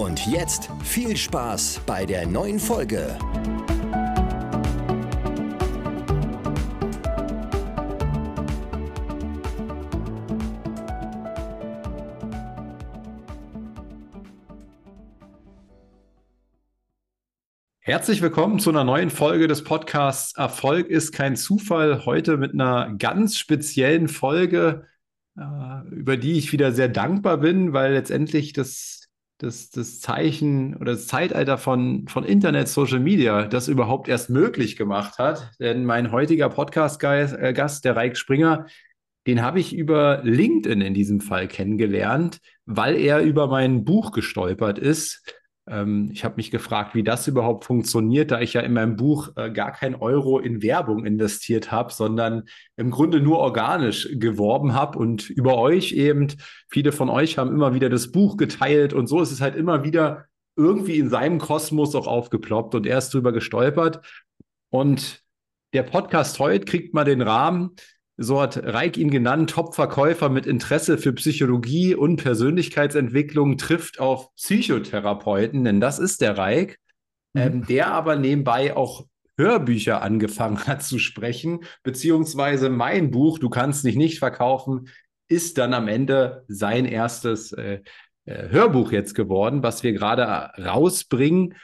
Und jetzt viel Spaß bei der neuen Folge. Herzlich willkommen zu einer neuen Folge des Podcasts Erfolg ist kein Zufall. Heute mit einer ganz speziellen Folge, äh, über die ich wieder sehr dankbar bin, weil letztendlich das das, das Zeichen oder das Zeitalter von, von Internet, Social Media das überhaupt erst möglich gemacht hat. Denn mein heutiger Podcast-Gast, äh, der Reik Springer, den habe ich über LinkedIn in diesem Fall kennengelernt, weil er über mein Buch gestolpert ist. Ähm, ich habe mich gefragt, wie das überhaupt funktioniert, da ich ja in meinem Buch äh, gar kein Euro in Werbung investiert habe, sondern im Grunde nur organisch geworben habe und über euch eben, viele von euch haben immer wieder das Buch geteilt und so ist es halt immer wieder irgendwie in seinem Kosmos auch aufgeploppt und er ist drüber gestolpert. Und der Podcast heute kriegt mal den Rahmen, so hat Reik ihn genannt, Top-Verkäufer mit Interesse für Psychologie und Persönlichkeitsentwicklung trifft auf Psychotherapeuten, denn das ist der Reik, mhm. ähm, der aber nebenbei auch Hörbücher angefangen hat zu sprechen, beziehungsweise mein Buch, Du kannst dich nicht verkaufen, ist dann am Ende sein erstes äh, äh, Hörbuch jetzt geworden, was wir gerade rausbringen.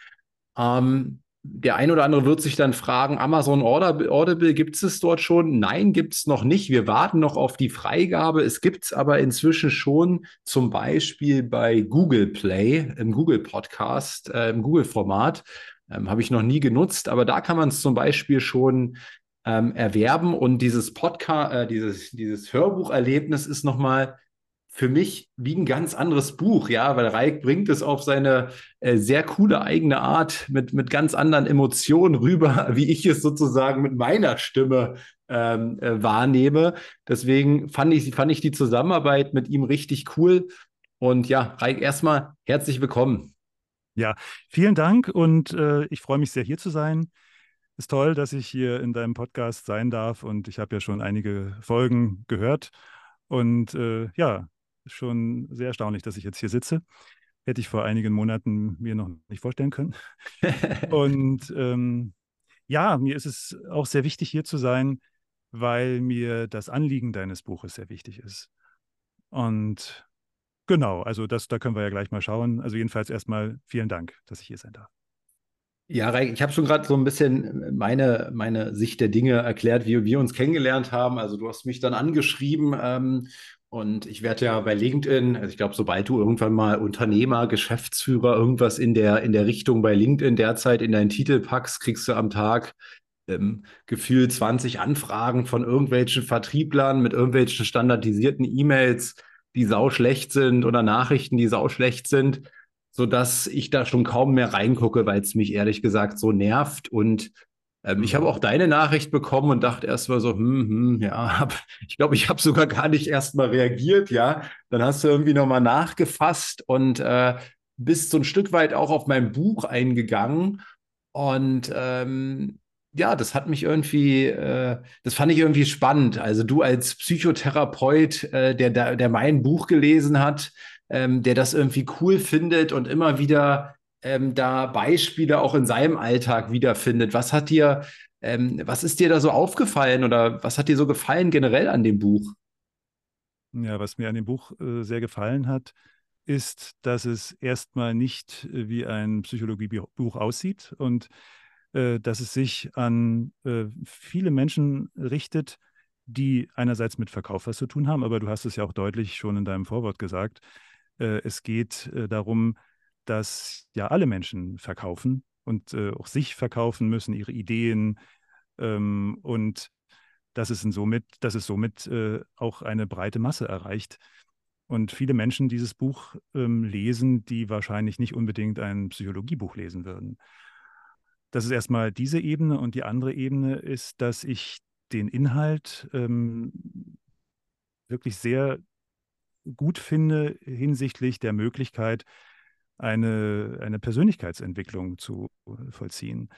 Ähm, der ein oder andere wird sich dann fragen, Amazon Audible, gibt es dort schon? Nein, gibt es noch nicht. Wir warten noch auf die Freigabe. Es gibt es aber inzwischen schon, zum Beispiel bei Google Play, im Google Podcast, äh, im Google-Format. Ähm, Habe ich noch nie genutzt, aber da kann man es zum Beispiel schon ähm, erwerben. Und dieses Podcast, äh, dieses, dieses Hörbucherlebnis ist nochmal für mich wie ein ganz anderes Buch, ja, weil Reik bringt es auf seine äh, sehr coole eigene Art mit, mit ganz anderen Emotionen rüber, wie ich es sozusagen mit meiner Stimme ähm, äh, wahrnehme. Deswegen fand ich, fand ich die Zusammenarbeit mit ihm richtig cool. Und ja, Reik, erstmal herzlich willkommen. Ja, vielen Dank und äh, ich freue mich sehr, hier zu sein. Ist toll, dass ich hier in deinem Podcast sein darf und ich habe ja schon einige Folgen gehört. Und äh, ja, schon sehr erstaunlich, dass ich jetzt hier sitze. Hätte ich vor einigen Monaten mir noch nicht vorstellen können. und ähm, ja, mir ist es auch sehr wichtig, hier zu sein, weil mir das Anliegen deines Buches sehr wichtig ist. Und genau, also das, da können wir ja gleich mal schauen. Also jedenfalls erstmal vielen Dank, dass ich hier sein darf. Ja, Reik, ich habe schon gerade so ein bisschen meine, meine Sicht der Dinge erklärt, wie wir uns kennengelernt haben. Also du hast mich dann angeschrieben ähm, und ich werde ja bei LinkedIn, also ich glaube, sobald du irgendwann mal Unternehmer, Geschäftsführer, irgendwas in der, in der Richtung bei LinkedIn derzeit in deinen Titel packst, kriegst du am Tag ähm, gefühlt 20 Anfragen von irgendwelchen Vertrieblern mit irgendwelchen standardisierten E-Mails, die sau schlecht sind oder Nachrichten, die sau schlecht sind, sodass ich da schon kaum mehr reingucke, weil es mich ehrlich gesagt so nervt. Und ähm, ich habe auch deine Nachricht bekommen und dachte erst mal so, hm, hm, ja, hab, ich glaube, ich habe sogar gar nicht erst mal reagiert, ja. Dann hast du irgendwie nochmal nachgefasst und äh, bist so ein Stück weit auch auf mein Buch eingegangen. Und ähm, ja, das hat mich irgendwie, äh, das fand ich irgendwie spannend. Also du als Psychotherapeut, äh, der, der mein Buch gelesen hat, ähm, der das irgendwie cool findet und immer wieder ähm, da Beispiele auch in seinem Alltag wiederfindet. Was hat dir, ähm, was ist dir da so aufgefallen oder was hat dir so gefallen generell an dem Buch? Ja, was mir an dem Buch äh, sehr gefallen hat, ist, dass es erstmal nicht äh, wie ein Psychologiebuch aussieht und äh, dass es sich an äh, viele Menschen richtet, die einerseits mit Verkauf was zu tun haben, aber du hast es ja auch deutlich schon in deinem Vorwort gesagt. Äh, es geht äh, darum, dass ja alle Menschen verkaufen und äh, auch sich verkaufen müssen, ihre Ideen ähm, und dass es somit, dass es somit äh, auch eine breite Masse erreicht. Und viele Menschen dieses Buch ähm, lesen, die wahrscheinlich nicht unbedingt ein Psychologiebuch lesen würden. Das ist erstmal diese Ebene. Und die andere Ebene ist, dass ich den Inhalt ähm, wirklich sehr gut finde hinsichtlich der Möglichkeit, eine, eine Persönlichkeitsentwicklung zu vollziehen.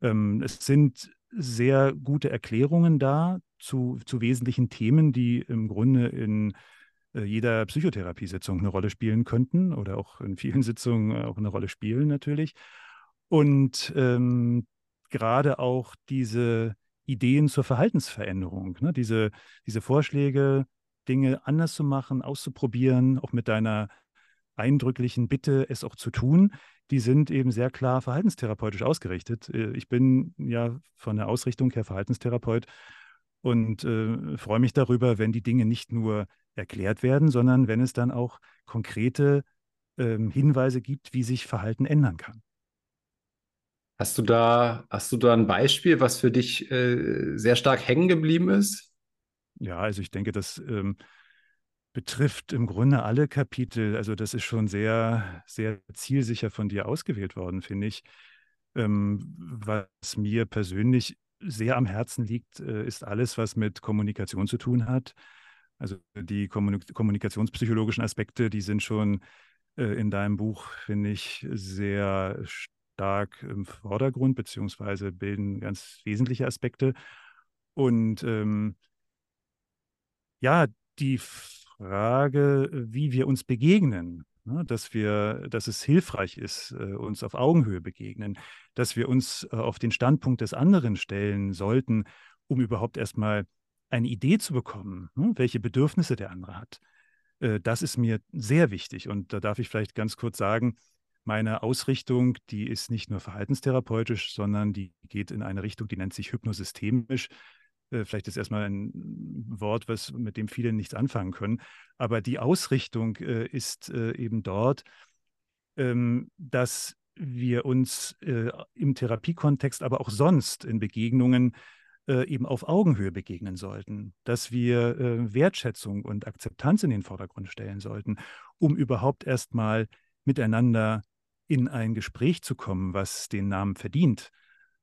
Ähm, es sind sehr gute Erklärungen da zu, zu wesentlichen Themen, die im Grunde in äh, jeder Psychotherapiesitzung eine Rolle spielen könnten oder auch in vielen Sitzungen auch eine Rolle spielen natürlich. Und ähm, gerade auch diese Ideen zur Verhaltensveränderung, ne? diese, diese Vorschläge, Dinge anders zu machen, auszuprobieren, auch mit deiner eindrücklichen Bitte, es auch zu tun, die sind eben sehr klar verhaltenstherapeutisch ausgerichtet. Äh, ich bin ja von der Ausrichtung her Verhaltenstherapeut und äh, freue mich darüber, wenn die Dinge nicht nur erklärt werden, sondern wenn es dann auch konkrete äh, Hinweise gibt, wie sich Verhalten ändern kann. Hast du da, hast du da ein Beispiel, was für dich äh, sehr stark hängen geblieben ist? Ja, also ich denke, das ähm, betrifft im Grunde alle Kapitel. Also das ist schon sehr, sehr zielsicher von dir ausgewählt worden, finde ich. Ähm, was mir persönlich sehr am Herzen liegt, äh, ist alles, was mit Kommunikation zu tun hat. Also die Kommunik kommunikationspsychologischen Aspekte, die sind schon äh, in deinem Buch, finde ich, sehr stark im Vordergrund, beziehungsweise bilden ganz wesentliche Aspekte. Und ähm, ja, die Frage, wie wir uns begegnen, ne? dass wir, dass es hilfreich ist, äh, uns auf Augenhöhe begegnen, dass wir uns äh, auf den Standpunkt des anderen stellen sollten, um überhaupt erstmal eine Idee zu bekommen, ne? welche Bedürfnisse der andere hat. Äh, das ist mir sehr wichtig. Und da darf ich vielleicht ganz kurz sagen, meine Ausrichtung, die ist nicht nur verhaltenstherapeutisch, sondern die geht in eine Richtung, die nennt sich hypnosystemisch. Äh, vielleicht ist erstmal ein Wort, was, mit dem viele nichts anfangen können. Aber die Ausrichtung äh, ist äh, eben dort, ähm, dass wir uns im Therapiekontext, aber auch sonst in Begegnungen eben auf Augenhöhe begegnen sollten, dass wir äh, Wertschätzung und Akzeptanz in den Vordergrund stellen sollten, um überhaupt erstmal miteinander in ein Gespräch zu kommen, was den Namen verdient.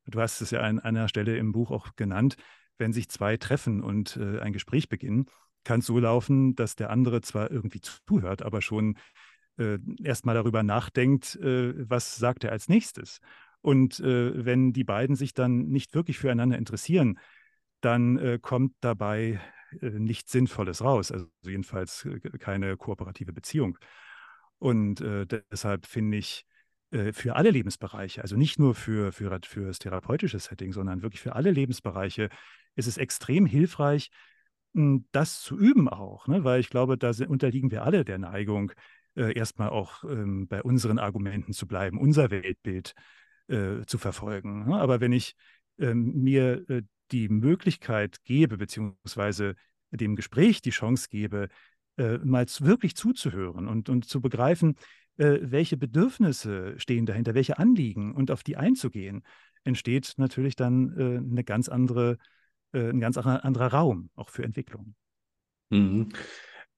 Du hast es ja an einer Stelle im Buch auch genannt wenn sich zwei treffen und äh, ein Gespräch beginnen, kann es so laufen, dass der andere zwar irgendwie zuhört, aber schon äh, erstmal darüber nachdenkt, äh, was sagt er als nächstes. Und äh, wenn die beiden sich dann nicht wirklich füreinander interessieren, dann äh, kommt dabei äh, nichts Sinnvolles raus, also jedenfalls äh, keine kooperative Beziehung. Und deshalb finde ich, für alle Lebensbereiche, also nicht nur für, für, für das therapeutische Setting, sondern wirklich für alle Lebensbereiche ist es extrem hilfreich, hm, das zu üben auch, ne? weil ich glaube, da unterliegen wir alle der Neigung, äh, erstmal auch ähm, bei unseren Argumenten zu bleiben, unser Weltbild äh, zu verfolgen. Ne? Aber wenn ich ähm, mir äh, die Möglichkeit gebe, beziehungsweise dem Gespräch die Chance gebe, mal wirklich zuzuhören und, und zu begreifen, welche Bedürfnisse stehen dahinter, welche Anliegen und auf die einzugehen, entsteht natürlich dann eine ganz andere äh, ein ganz anderer Raum, auch für Entwicklung. Mhm.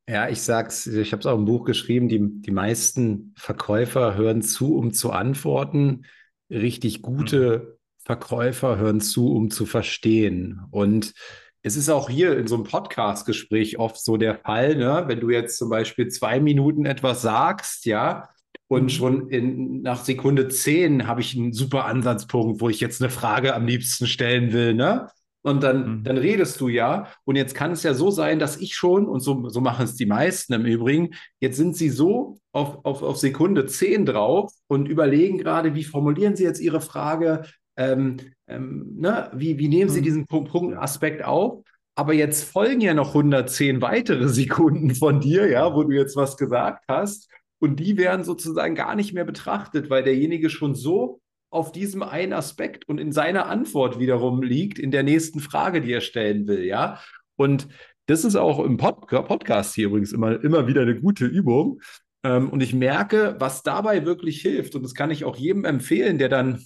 Ja, ich sag's, ich habe es auch im Buch geschrieben, die, die meisten Verkäufer hören zu, um zu antworten. Richtig gute mhm. Verkäufer hören zu, um zu verstehen. Und es ist auch hier in so einem Podcast-Gespräch oft so der Fall, ne? wenn du jetzt zum Beispiel zwei Minuten etwas sagst, ja, und mhm. schon in, nach Sekunde zehn habe ich einen super Ansatzpunkt, wo ich jetzt eine Frage am liebsten stellen will, ne? Und dann, mhm. dann redest du ja. Und jetzt kann es ja so sein, dass ich schon, und so, so machen es die meisten im Übrigen, jetzt sind sie so auf, auf, auf Sekunde 10 drauf und überlegen gerade, wie formulieren sie jetzt ihre Frage, ähm, ähm, ne? wie, wie nehmen sie mhm. diesen Punkt, Punkt, Aspekt auf. Aber jetzt folgen ja noch 110 weitere Sekunden von dir, ja, wo du jetzt was gesagt hast. Und die werden sozusagen gar nicht mehr betrachtet, weil derjenige schon so auf diesem einen Aspekt und in seiner Antwort wiederum liegt, in der nächsten Frage, die er stellen will, ja. Und das ist auch im Pod Podcast hier übrigens immer, immer wieder eine gute Übung. Ähm, und ich merke, was dabei wirklich hilft, und das kann ich auch jedem empfehlen, der dann,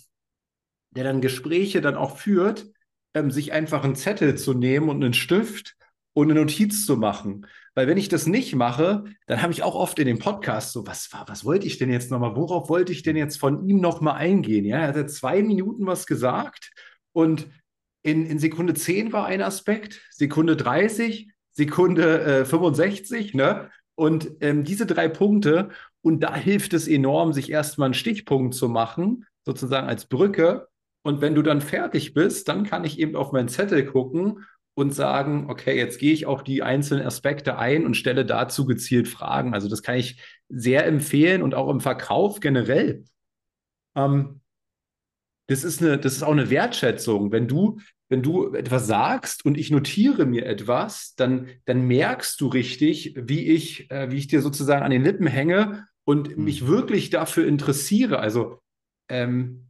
der dann Gespräche dann auch führt, ähm, sich einfach einen Zettel zu nehmen und einen Stift und eine Notiz zu machen. Weil wenn ich das nicht mache, dann habe ich auch oft in dem Podcast so, was war, was wollte ich denn jetzt nochmal, worauf wollte ich denn jetzt von ihm nochmal eingehen? Ja, er hat zwei Minuten was gesagt und in, in Sekunde 10 war ein Aspekt, Sekunde 30, Sekunde äh, 65, ne? Und ähm, diese drei Punkte, und da hilft es enorm, sich erstmal einen Stichpunkt zu machen, sozusagen als Brücke. Und wenn du dann fertig bist, dann kann ich eben auf meinen Zettel gucken und sagen, okay, jetzt gehe ich auf die einzelnen Aspekte ein und stelle dazu gezielt Fragen. Also das kann ich sehr empfehlen und auch im Verkauf generell. Ähm, das ist eine, das ist auch eine Wertschätzung. Wenn du, wenn du etwas sagst und ich notiere mir etwas, dann, dann merkst du richtig, wie ich, äh, wie ich dir sozusagen an den Lippen hänge und mhm. mich wirklich dafür interessiere. Also ähm,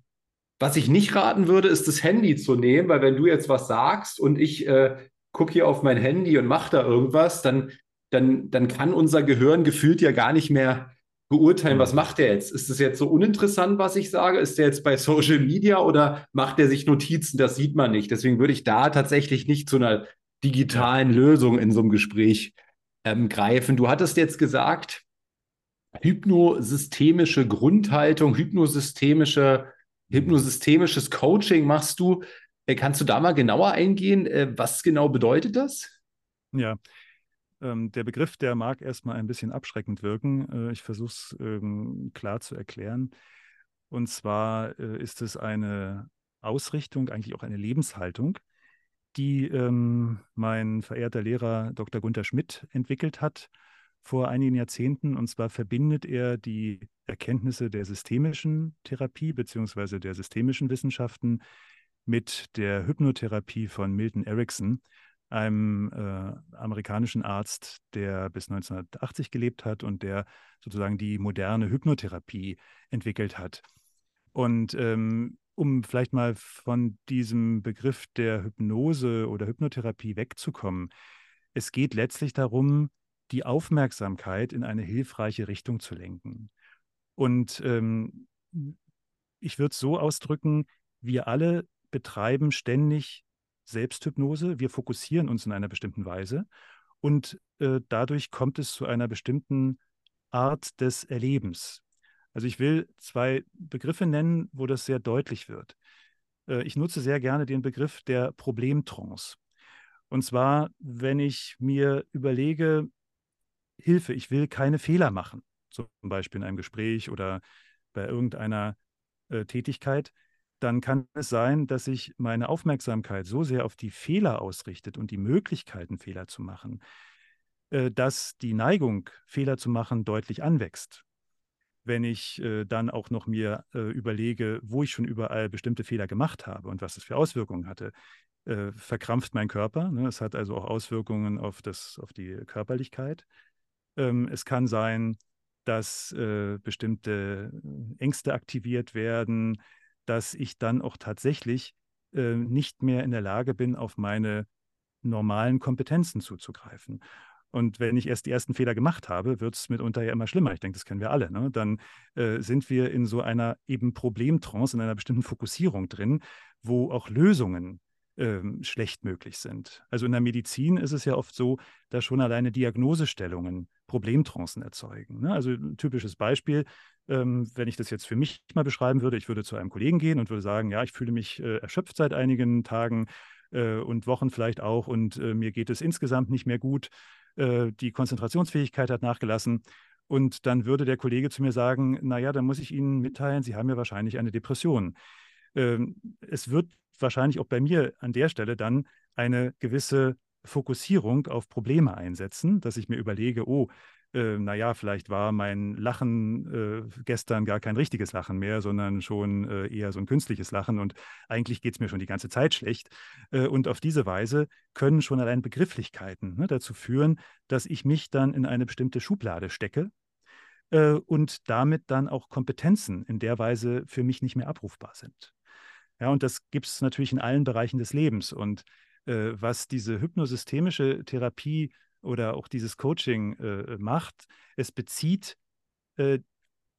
was ich nicht raten würde, ist das Handy zu nehmen, weil wenn du jetzt was sagst und ich äh, gucke hier auf mein Handy und mache da irgendwas, dann, dann, dann kann unser Gehirn gefühlt ja gar nicht mehr beurteilen, was mhm. macht der jetzt? Ist es jetzt so uninteressant, was ich sage? Ist der jetzt bei Social Media oder macht er sich Notizen? Das sieht man nicht. Deswegen würde ich da tatsächlich nicht zu einer digitalen Lösung in so einem Gespräch ähm, greifen. Du hattest jetzt gesagt, hypnosystemische Grundhaltung, hypnosystemische hypnosystemisches Coaching machst du. Äh, kannst du da mal genauer eingehen? Äh, was genau bedeutet das? Ja, ähm, der Begriff, der mag erstmal ein bisschen abschreckend wirken. Äh, ich versuche es ähm, klar zu erklären. Und zwar ist es eine Ausrichtung, eigentlich auch eine Lebenshaltung, die ähm, mein verehrter Lehrer Dr. Gunther Schmidt entwickelt hat vor einigen Jahrzehnten. Und zwar verbindet er die Erkenntnisse der systemischen Therapie bzw. der systemischen Wissenschaften mit der Hypnotherapie von Milton Erickson, einem äh, amerikanischen Arzt, der bis 1980 gelebt hat und der sozusagen die moderne Hypnotherapie entwickelt hat. Und ähm, um vielleicht mal von diesem Begriff der Hypnose oder Hypnotherapie wegzukommen, es geht letztlich darum, die Aufmerksamkeit in eine hilfreiche Richtung zu lenken. Und ähm, ich würde es so ausdrücken, wir alle betreiben ständig Selbsthypnose, wir fokussieren uns in einer bestimmten Weise und äh, dadurch kommt es zu einer bestimmten Art des Erlebens. Also ich will zwei Begriffe nennen, wo das sehr deutlich wird. Äh, ich nutze sehr gerne den Begriff der Problemtrance. Und zwar, wenn ich mir überlege, Hilfe, ich will keine Fehler machen, zum Beispiel in einem Gespräch oder bei irgendeiner äh, Tätigkeit, dann kann es sein, dass sich meine Aufmerksamkeit so sehr auf die Fehler ausrichtet und die Möglichkeiten, Fehler zu machen, äh, dass die Neigung, Fehler zu machen, deutlich anwächst. Wenn ich äh, dann auch noch mir äh, überlege, wo ich schon überall bestimmte Fehler gemacht habe und was es für Auswirkungen hatte, äh, verkrampft mein Körper. Ne? Es hat also auch Auswirkungen auf, das, auf die Körperlichkeit. Ähm, es kann sein, dass äh, bestimmte äh, Ängste aktiviert werden, dass ich dann auch tatsächlich äh, nicht mehr in der Lage bin, auf meine normalen Kompetenzen zuzugreifen. Und wenn ich erst die ersten Fehler gemacht habe, wird es mitunter ja immer schlimmer. Ich denke, das kennen wir alle. Ne? Dann äh, sind wir in so einer eben Problemtrance, in einer bestimmten Fokussierung drin, wo auch Lösungen ähm, schlecht möglich sind. Also in der Medizin ist es ja oft so, dass schon alleine Diagnosestellungen Problemtrancen erzeugen. Ne? Also ein typisches Beispiel, ähm, wenn ich das jetzt für mich mal beschreiben würde, ich würde zu einem Kollegen gehen und würde sagen, ja, ich fühle mich äh, erschöpft seit einigen Tagen äh, und Wochen vielleicht auch und äh, mir geht es insgesamt nicht mehr gut. Die Konzentrationsfähigkeit hat nachgelassen. Und dann würde der Kollege zu mir sagen, naja, dann muss ich Ihnen mitteilen, Sie haben ja wahrscheinlich eine Depression. Ähm, es wird wahrscheinlich auch bei mir an der Stelle dann eine gewisse Fokussierung auf Probleme einsetzen, dass ich mir überlege, oh, äh, naja, vielleicht war mein Lachen äh, gestern gar kein richtiges Lachen mehr, sondern schon äh, eher so ein künstliches Lachen und eigentlich geht es mir schon die ganze Zeit schlecht. Äh, und auf diese Weise können schon allein Begrifflichkeiten ne, dazu führen, dass ich mich dann in eine bestimmte Schublade stecke äh, und damit dann auch Kompetenzen in der Weise für mich nicht mehr abrufbar sind. Ja, und das gibt es natürlich in allen Bereichen des Lebens. Und äh, was diese hypnosystemische Therapie oder auch dieses Coaching äh, macht, es bezieht äh,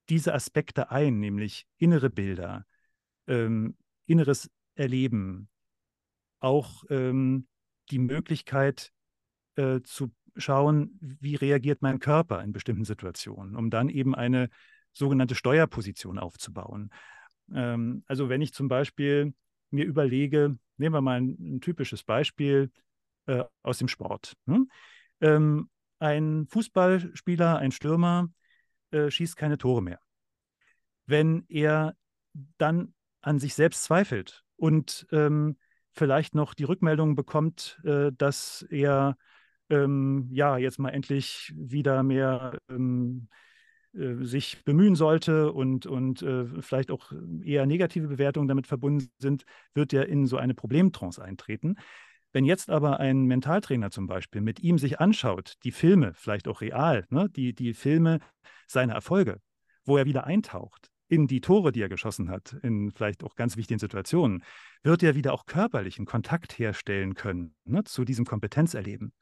diese Aspekte ein, nämlich innere Bilder, ähm, inneres Erleben, auch ähm, die Möglichkeit, äh, zu schauen, wie reagiert mein Körper in bestimmten Situationen, um dann eben eine sogenannte Steuerposition aufzubauen. Ähm, also wenn ich zum Beispiel mir überlege, nehmen wir mal ein, ein typisches Beispiel äh, aus dem Sport. Hm? Ähm, ein Fußballspieler, ein Stürmer, äh, schießt keine Tore mehr. Wenn er dann an sich selbst zweifelt und ähm, vielleicht noch die Rückmeldung bekommt, äh, dass er ähm, ja jetzt mal endlich wieder mehr ähm, äh, sich bemühen sollte und, und äh, vielleicht auch eher negative Bewertungen damit verbunden sind, wird er in so eine Problemtrance eintreten. Wenn jetzt aber ein Mentaltrainer zum Beispiel mit ihm sich anschaut, die Filme, vielleicht auch real, ne, die, die Filme seiner Erfolge, wo er wieder eintaucht in die Tore, die er geschossen hat, in vielleicht auch ganz wichtigen Situationen, wird er wieder auch körperlichen Kontakt herstellen können ne, zu diesem Kompetenzerleben.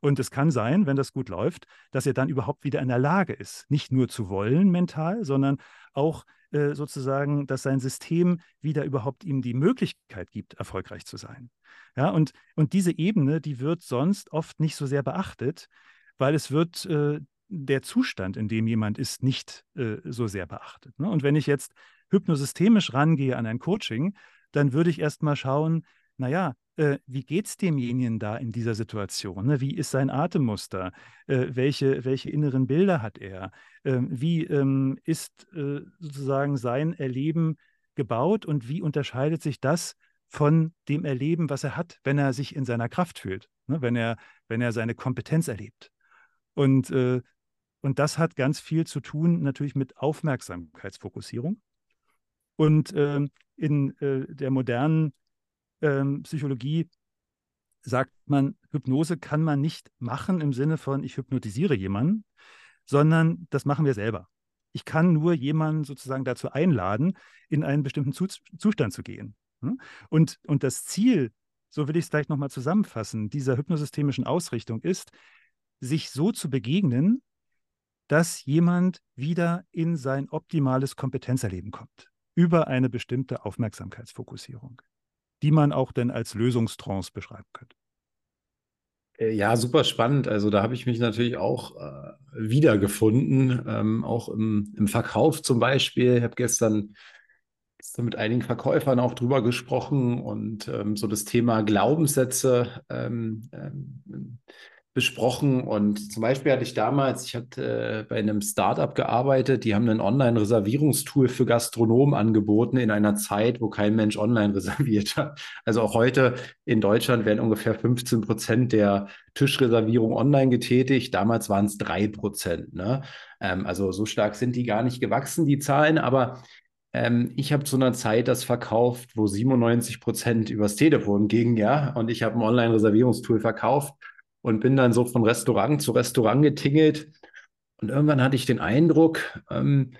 Und es kann sein, wenn das gut läuft, dass er dann überhaupt wieder in der Lage ist, nicht nur zu wollen mental, sondern auch äh, sozusagen, dass sein System wieder überhaupt ihm die Möglichkeit gibt, erfolgreich zu sein. Ja, und, und diese Ebene, die wird sonst oft nicht so sehr beachtet, weil es wird äh, der Zustand, in dem jemand ist, nicht äh, so sehr beachtet. Ne? Und wenn ich jetzt hypnosystemisch rangehe an ein Coaching, dann würde ich erst mal schauen, naja, äh, wie geht es demjenigen da in dieser Situation? Ne? Wie ist sein Atemmuster? Äh, welche, welche inneren Bilder hat er? Ähm, wie ähm, ist äh, sozusagen sein Erleben gebaut und wie unterscheidet sich das von dem Erleben, was er hat, wenn er sich in seiner Kraft fühlt, ne? wenn, er, wenn er seine Kompetenz erlebt? Und, äh, und das hat ganz viel zu tun natürlich mit Aufmerksamkeitsfokussierung. Und ähm, in äh, der modernen ähm, Psychologie sagt man, Hypnose kann man nicht machen im Sinne von, ich hypnotisiere jemanden, sondern das machen wir selber. Ich kann nur jemanden sozusagen dazu einladen, in einen bestimmten Zustand zu gehen. Hm? Und, und das Ziel, so will ich es gleich nochmal zusammenfassen, dieser hypnosystemischen Ausrichtung ist, sich so zu begegnen, dass jemand wieder in sein optimales Kompetenzerleben kommt, über eine bestimmte Aufmerksamkeitsfokussierung die man auch denn als Lösungstrance beschreiben könnte. Äh, ja, super spannend. Also da habe ich mich natürlich auch äh, wiedergefunden, ähm, auch im, im, Verkauf zum Beispiel. Ich habe gestern, mit einigen Verkäufern auch drüber gesprochen und ähm, so das Thema Glaubenssätze ähm, ähm besprochen. Und zum Beispiel hatte ich damals, ich hatte äh, bei einem Startup gearbeitet, die haben ein Online-Reservierungstool für Gastronomen angeboten in einer Zeit, wo kein Mensch online reserviert hat. Also auch heute in Deutschland werden ungefähr 15 Prozent der Tischreservierung online getätigt. Damals waren es drei Prozent. Ne? Ähm, also so stark sind die gar nicht gewachsen, die Zahlen. Aber ähm, ich habe zu einer Zeit das verkauft, wo 97 Prozent übers Telefon ging, ja. Und ich habe ein Online-Reservierungstool verkauft und bin dann so von Restaurant zu Restaurant getingelt. Und irgendwann hatte ich den Eindruck, ähm,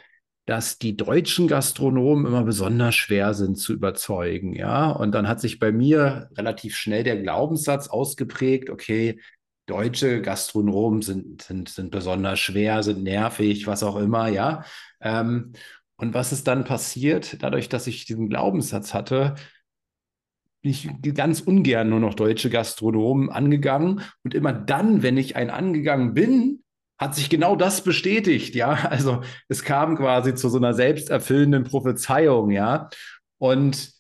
dass die deutschen Gastronomen immer besonders schwer sind zu überzeugen, ja. Und dann hat sich bei mir relativ schnell der Glaubenssatz ausgeprägt, okay, deutsche Gastronomen sind, sind, sind besonders schwer, sind nervig, was auch immer, ja. Ähm, und was ist dann passiert? Dadurch, dass ich diesen Glaubenssatz hatte, bin ich ganz ungern nur noch deutsche Gastronomen angegangen. Und immer dann, wenn ich ein angegangen bin, hat sich genau das bestätigt, ja. Also es kam quasi zu so einer selbsterfüllenden Prophezeiung, ja. Und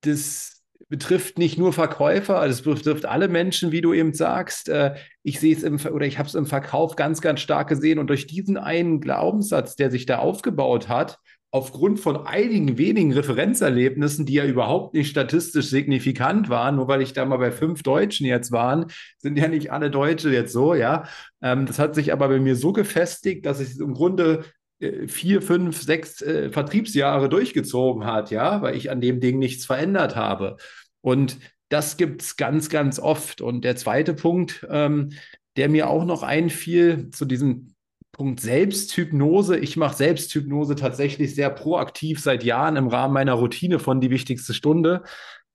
das betrifft nicht nur Verkäufer, das betrifft alle Menschen, wie du eben sagst. Äh, ich sehe es im oder ich habe es im Verkauf ganz, ganz stark gesehen. Und durch diesen einen Glaubenssatz, der sich da aufgebaut hat, aufgrund von einigen wenigen Referenzerlebnissen, die ja überhaupt nicht statistisch signifikant waren, nur weil ich da mal bei fünf Deutschen jetzt waren, sind ja nicht alle Deutsche jetzt so, ja. Ähm, das hat sich aber bei mir so gefestigt, dass es im Grunde äh, vier, fünf, sechs äh, Vertriebsjahre durchgezogen hat, ja, weil ich an dem Ding nichts verändert habe. Und das gibt es ganz, ganz oft. Und der zweite Punkt, ähm, der mir auch noch einfiel zu diesem Punkt Selbsthypnose. Ich mache Selbsthypnose tatsächlich sehr proaktiv seit Jahren im Rahmen meiner Routine von die wichtigste Stunde.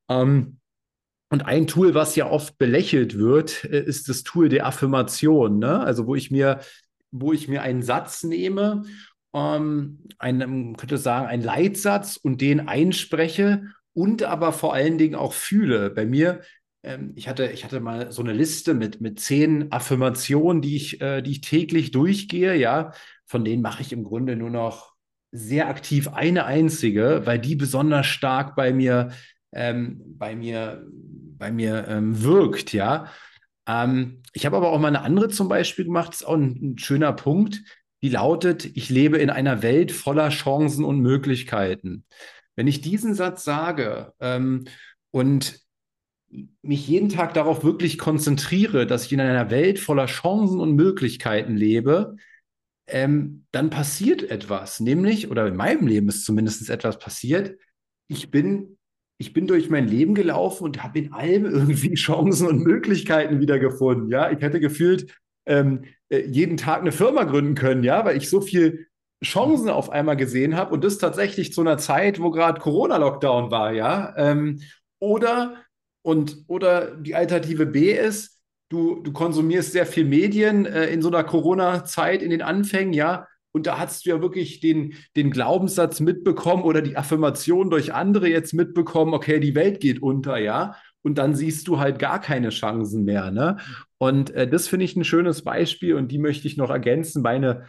Ähm, und ein Tool, was ja oft belächelt wird, äh, ist das Tool der Affirmation. Ne? Also wo ich mir, wo ich mir einen Satz nehme, ähm, einen, könnte sagen, einen Leitsatz und den einspreche und aber vor allen Dingen auch fühle. Bei mir ich, hatte, ich hatte mal so eine Liste mit, mit zehn Affirmationen, die ich, äh, die ich täglich durchgehe, ja. Von denen mache ich im Grunde nur noch sehr aktiv eine einzige, weil die besonders stark bei mir, ähm, bei mir, bei mir ähm, wirkt, ja. Ähm, ich habe aber auch mal eine andere zum Beispiel gemacht, das ist auch ein, ein schöner Punkt, die lautet, ich lebe in einer Welt voller Chancen und Möglichkeiten. Wenn ich diesen Satz sage ähm, und mich jeden Tag darauf wirklich konzentriere, dass ich in einer Welt voller Chancen und Möglichkeiten lebe, ähm, dann passiert etwas. Nämlich, oder in meinem Leben ist zumindest etwas passiert. Ich bin, ich bin durch mein Leben gelaufen und habe in allem irgendwie Chancen und Möglichkeiten wiedergefunden. Ja, ich hätte gefühlt ähm, äh, jeden Tag eine Firma gründen können, ja, weil ich so viel Chancen auf einmal gesehen habe und das tatsächlich zu einer Zeit, wo gerade Corona-Lockdown war, ja. Ähm, oder und oder die Alternative B ist, du, du konsumierst sehr viel Medien äh, in so einer Corona-Zeit, in den Anfängen, ja. Und da hast du ja wirklich den, den Glaubenssatz mitbekommen oder die Affirmation durch andere jetzt mitbekommen, okay, die Welt geht unter, ja. Und dann siehst du halt gar keine Chancen mehr. Ne? Und äh, das finde ich ein schönes Beispiel und die möchte ich noch ergänzen. Meine,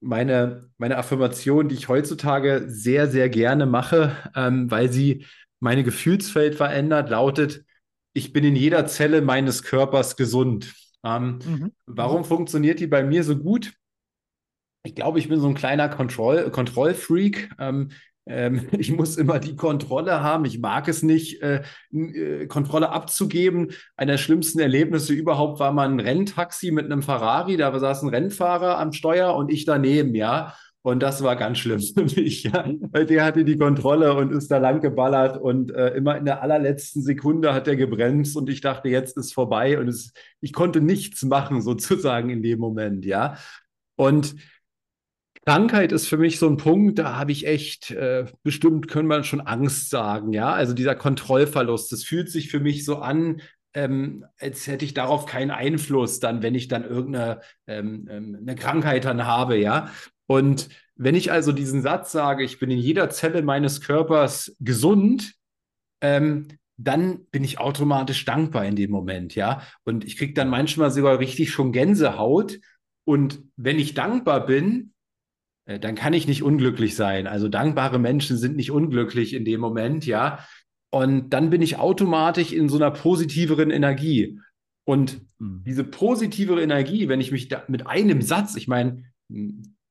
meine, meine Affirmation, die ich heutzutage sehr, sehr gerne mache, ähm, weil sie meine Gefühlswelt verändert, lautet, ich bin in jeder Zelle meines Körpers gesund. Ähm, mhm. Warum funktioniert die bei mir so gut? Ich glaube, ich bin so ein kleiner Kontroll Kontrollfreak. Ähm, ähm, ich muss immer die Kontrolle haben. Ich mag es nicht, äh, äh, Kontrolle abzugeben. Einer der schlimmsten Erlebnisse überhaupt war mal ein Renntaxi mit einem Ferrari. Da saß ein Rennfahrer am Steuer und ich daneben, ja. Und das war ganz schlimm für mich, ja? weil der hatte die Kontrolle und ist da lang geballert und äh, immer in der allerletzten Sekunde hat er gebremst und ich dachte, jetzt ist vorbei und es, ich konnte nichts machen sozusagen in dem Moment, ja. Und Krankheit ist für mich so ein Punkt, da habe ich echt, äh, bestimmt können wir schon Angst sagen, ja. Also dieser Kontrollverlust, das fühlt sich für mich so an, ähm, als hätte ich darauf keinen Einfluss, dann, wenn ich dann irgendeine ähm, ähm, eine Krankheit dann habe, ja. Und wenn ich also diesen Satz sage, ich bin in jeder Zelle meines Körpers gesund, ähm, dann bin ich automatisch dankbar in dem Moment, ja. Und ich kriege dann manchmal sogar richtig schon Gänsehaut. Und wenn ich dankbar bin, äh, dann kann ich nicht unglücklich sein. Also dankbare Menschen sind nicht unglücklich in dem Moment, ja. Und dann bin ich automatisch in so einer positiveren Energie. Und mhm. diese positivere Energie, wenn ich mich da mit einem Satz, ich meine,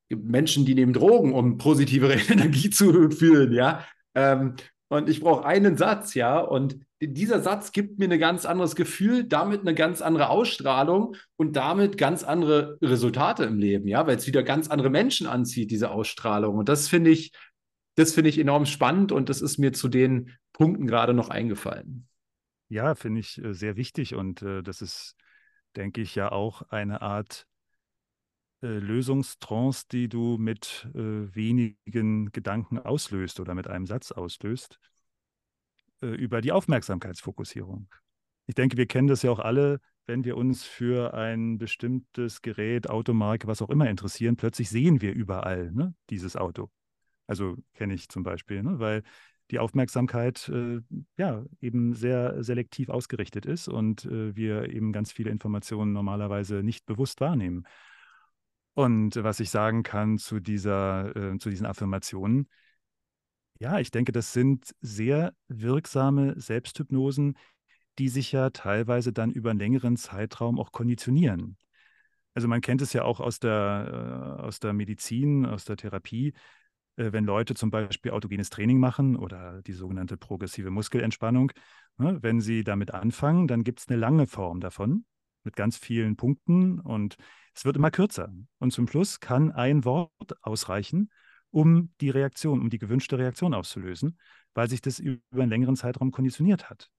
Menschen, die nehmen Drogen, um positivere Energie zu fühlen, ja. Ähm, und ich brauche einen Satz, ja. Und dieser Satz gibt mir ein ganz anderes Gefühl, damit eine ganz andere Ausstrahlung und damit ganz andere Resultate im Leben, ja, weil es wieder ganz andere Menschen anzieht, diese Ausstrahlung. Und das finde ich, das finde ich enorm spannend und das ist mir zu den Punkten gerade noch eingefallen. Ja, finde ich äh, sehr wichtig und äh, das ist, denke ich, ja auch eine Art Lösungstrance, die du mit äh, wenigen Gedanken auslöst oder mit einem Satz auslöst, äh, über die Aufmerksamkeitsfokussierung. Ich denke, wir kennen das ja auch alle, wenn wir uns für ein bestimmtes Gerät, Automarke, was auch immer interessieren, plötzlich sehen wir überall ne, dieses Auto. Also kenne ich zum Beispiel, ne, weil die Aufmerksamkeit äh, ja eben sehr selektiv ausgerichtet ist und äh, wir eben ganz viele Informationen normalerweise nicht bewusst wahrnehmen. Und was ich sagen kann zu dieser, äh, zu diesen Affirmationen, ja, ich denke, das sind sehr wirksame Selbsthypnosen, die sich ja teilweise dann über einen längeren Zeitraum auch konditionieren. Also man kennt es ja auch aus der, äh, aus der Medizin, aus der Therapie, äh, wenn Leute zum Beispiel autogenes Training machen oder die sogenannte progressive Muskelentspannung. Ne, wenn sie damit anfangen, dann gibt es eine lange Form davon mit ganz vielen Punkten und es wird immer kürzer. Und zum Schluss kann ein Wort ausreichen, um die Reaktion, um die gewünschte Reaktion auszulösen, weil sich das über einen längeren Zeitraum konditioniert hat.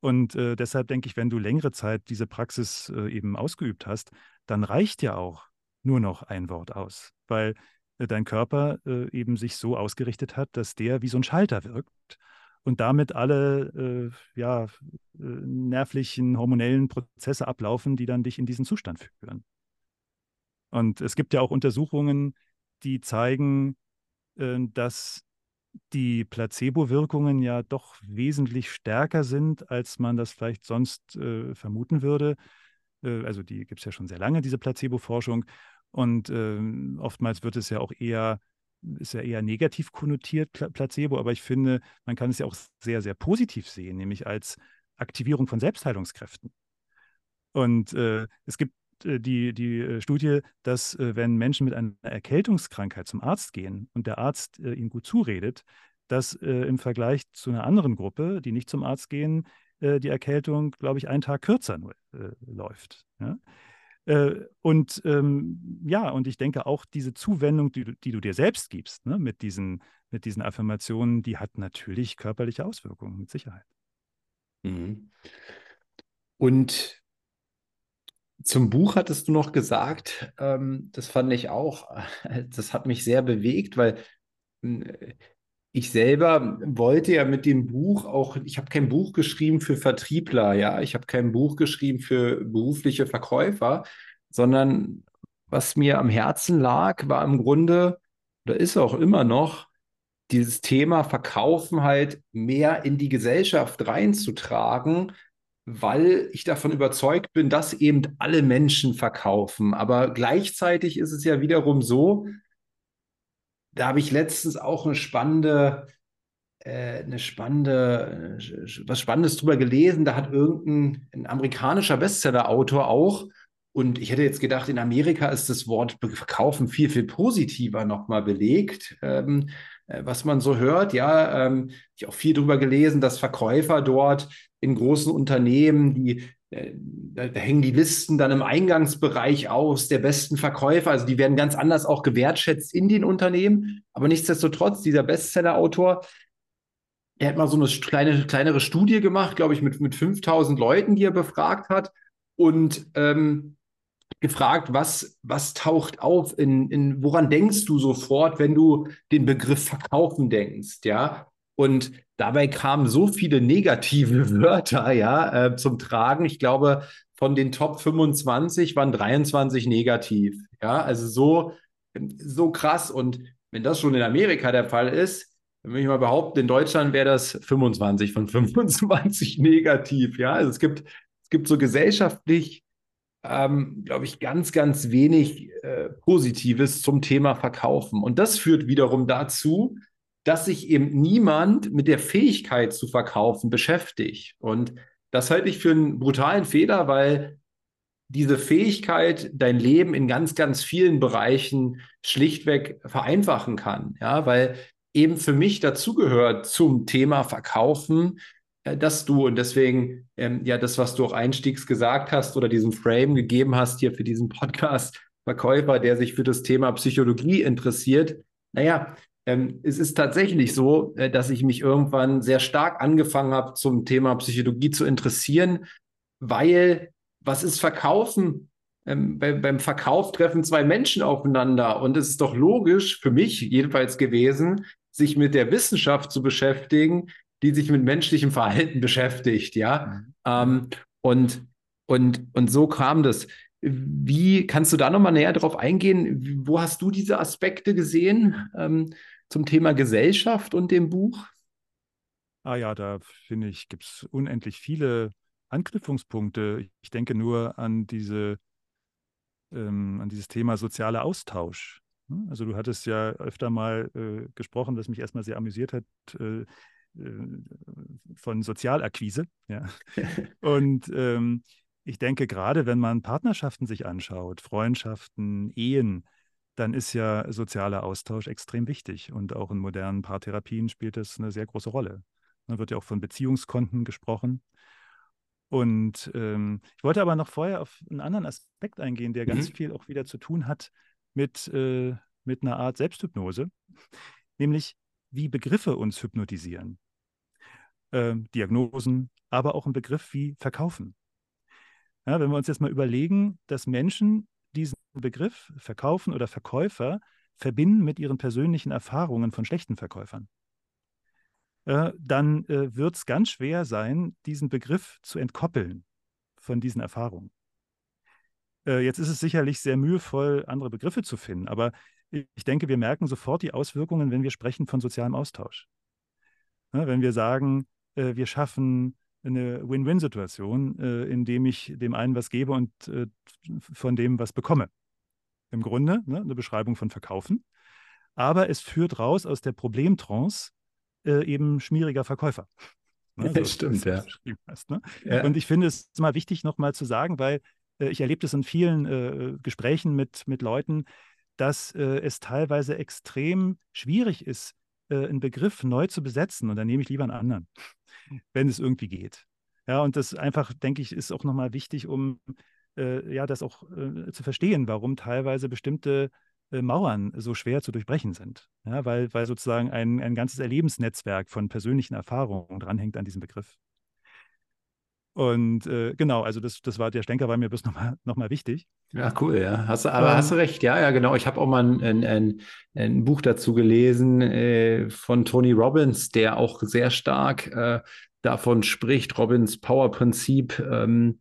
Und äh, deshalb denke ich, wenn du längere Zeit diese Praxis äh, eben ausgeübt hast, dann reicht ja auch nur noch ein Wort aus, weil äh, dein Körper äh, eben sich so ausgerichtet hat, dass der wie so ein Schalter wirkt und damit alle äh, ja, äh, nervlichen, hormonellen Prozesse ablaufen, die dann dich in diesen Zustand führen. Und es gibt ja auch Untersuchungen, die zeigen, äh, dass die Placebo-Wirkungen ja doch wesentlich stärker sind, als man das vielleicht sonst äh, vermuten würde. Äh, also die gibt es ja schon sehr lange, diese Placebo-Forschung. Und äh, oftmals wird es ja auch eher, ist ja eher negativ konnotiert, Placebo, aber ich finde, man kann es ja auch sehr, sehr positiv sehen, nämlich als Aktivierung von Selbstheilungskräften. Und äh, es gibt die, die äh, Studie, dass äh, wenn Menschen mit einer Erkältungskrankheit zum Arzt gehen und der Arzt ihnen gut zuredet, dass im Vergleich zu einer anderen Gruppe, die nicht zum Arzt gehen, die Erkältung, glaube ich, einen Tag kürzer nur läuft. Ja? und ähm, ja, und ich denke auch diese Zuwendung, die, die du dir selbst gibst, ne, mit, diesen, mit diesen Affirmationen, die hat natürlich körperliche Auswirkungen, mit Sicherheit. Mhm. Und zum Buch hattest du noch gesagt, ähm, das fand ich auch, das hat mich sehr bewegt, weil äh, ich selber wollte ja mit dem Buch auch, ich habe kein Buch geschrieben für Vertriebler, ja, ich habe kein Buch geschrieben für berufliche Verkäufer, sondern was mir am Herzen lag, war im Grunde, oder ist auch immer noch, dieses Thema Verkaufen halt mehr in die Gesellschaft reinzutragen, weil ich davon überzeugt bin, dass eben alle Menschen verkaufen. Aber gleichzeitig ist es ja wiederum so, da habe ich letztens auch eine spannende, äh, eine spannende, was Spannendes drüber gelesen. Da hat irgendein amerikanischer Bestseller-Autor auch, und ich hätte jetzt gedacht, in Amerika ist das Wort Verkaufen viel, viel positiver nochmal belegt. Ähm, äh, was man so hört. Ja, ähm, ich auch viel darüber gelesen, dass Verkäufer dort in großen Unternehmen, die äh, da, hängen die Listen dann im Eingangsbereich aus der besten Verkäufer. Also die werden ganz anders auch gewertschätzt in den Unternehmen. Aber nichtsdestotrotz, dieser Bestseller-Autor, er hat mal so eine kleine, kleinere Studie gemacht, glaube ich, mit, mit 5000 Leuten, die er befragt hat. Und ähm, gefragt, was, was taucht auf, in, in, woran denkst du sofort, wenn du den Begriff verkaufen denkst, ja? Und dabei kamen so viele negative Wörter, ja, äh, zum Tragen. Ich glaube, von den Top 25 waren 23 negativ, ja, also so, so krass. Und wenn das schon in Amerika der Fall ist, dann würde ich mal behaupten, in Deutschland wäre das 25 von 25 negativ, ja. Also es gibt, es gibt so gesellschaftlich ähm, glaube ich, ganz, ganz wenig äh, Positives zum Thema Verkaufen. Und das führt wiederum dazu, dass sich eben niemand mit der Fähigkeit zu verkaufen beschäftigt. Und das halte ich für einen brutalen Fehler, weil diese Fähigkeit dein Leben in ganz, ganz vielen Bereichen schlichtweg vereinfachen kann. Ja, weil eben für mich dazugehört zum Thema Verkaufen, dass du und deswegen ähm, ja das, was du auch einstiegs gesagt hast oder diesen Frame gegeben hast hier für diesen Podcast, Verkäufer, der sich für das Thema Psychologie interessiert. Naja, ähm, es ist tatsächlich so, äh, dass ich mich irgendwann sehr stark angefangen habe, zum Thema Psychologie zu interessieren, weil was ist Verkaufen? Ähm, bei, beim Verkauf treffen zwei Menschen aufeinander und es ist doch logisch für mich jedenfalls gewesen, sich mit der Wissenschaft zu beschäftigen, die sich mit menschlichem Verhalten beschäftigt, ja. Mhm. Ähm, und, und, und so kam das. Wie kannst du da nochmal näher drauf eingehen? Wo hast du diese Aspekte gesehen ähm, zum Thema Gesellschaft und dem Buch? Ah ja, da finde ich, gibt es unendlich viele Anknüpfungspunkte. Ich denke nur an diese, ähm, an dieses Thema sozialer Austausch. Also du hattest ja öfter mal äh, gesprochen, was mich erstmal sehr amüsiert hat, äh, äh, von Sozialakquise. Ja. Und ähm, ich denke, gerade wenn man Partnerschaften sich anschaut, Freundschaften, Ehen, dann ist ja sozialer Austausch extrem wichtig. Und auch in modernen Paartherapien spielt das eine sehr große Rolle. Da wird ja auch von Beziehungskonten gesprochen. Und ähm, ich wollte aber noch vorher auf einen anderen Aspekt eingehen, der ganz mhm. viel auch wieder zu tun hat mit, äh, mit einer Art Selbsthypnose, nämlich wie Begriffe uns hypnotisieren. Ähm, Diagnosen, aber auch ein Begriff wie Verkaufen. Ja, wenn wir uns jetzt mal überlegen, dass Menschen diesen Begriff Verkaufen oder Verkäufer verbinden mit ihren persönlichen Erfahrungen von schlechten Verkäufern, äh, dann äh, wird es ganz schwer sein, diesen Begriff zu entkoppeln von diesen Erfahrungen. Äh, jetzt ist es sicherlich sehr mühevoll, andere Begriffe zu finden, aber ich denke, wir merken sofort die Auswirkungen, wenn wir sprechen von sozialem Austausch. Wenn wir sagen, äh, wir schaffen eine Win-Win-Situation, äh, indem ich dem einen was gebe und äh, von dem was bekomme. Im Grunde ne, eine Beschreibung von Verkaufen. Aber es führt raus aus der Problemtrance äh, eben schmieriger Verkäufer. Ne, so, stimmt, ja. Hast, ne? ja. Und ich finde es mal wichtig, nochmal zu sagen, weil äh, ich erlebe das in vielen äh, Gesprächen mit, mit Leuten, dass es teilweise extrem schwierig ist, äh, einen Begriff neu zu besetzen. Und dann nehme ich lieber einen anderen, wenn es irgendwie geht. Ja, und das einfach, denke ich, ist auch nochmal wichtig, um äh, ja, das auch äh, zu verstehen, warum teilweise bestimmte äh, Mauern so schwer zu durchbrechen sind. Ja, weil, weil sozusagen ein, ein ganzes Erlebensnetzwerk von persönlichen Erfahrungen dranhängt an diesem Begriff. Und äh, genau, also das, das war der Stenker, war mir bloß nochmal noch mal wichtig. Ja, cool, ja. Hast, aber ähm, hast du recht, ja, ja, genau. Ich habe auch mal ein, ein, ein, Buch dazu gelesen äh, von Tony Robbins, der auch sehr stark äh, davon spricht, Robbins Power-Prinzip, ähm,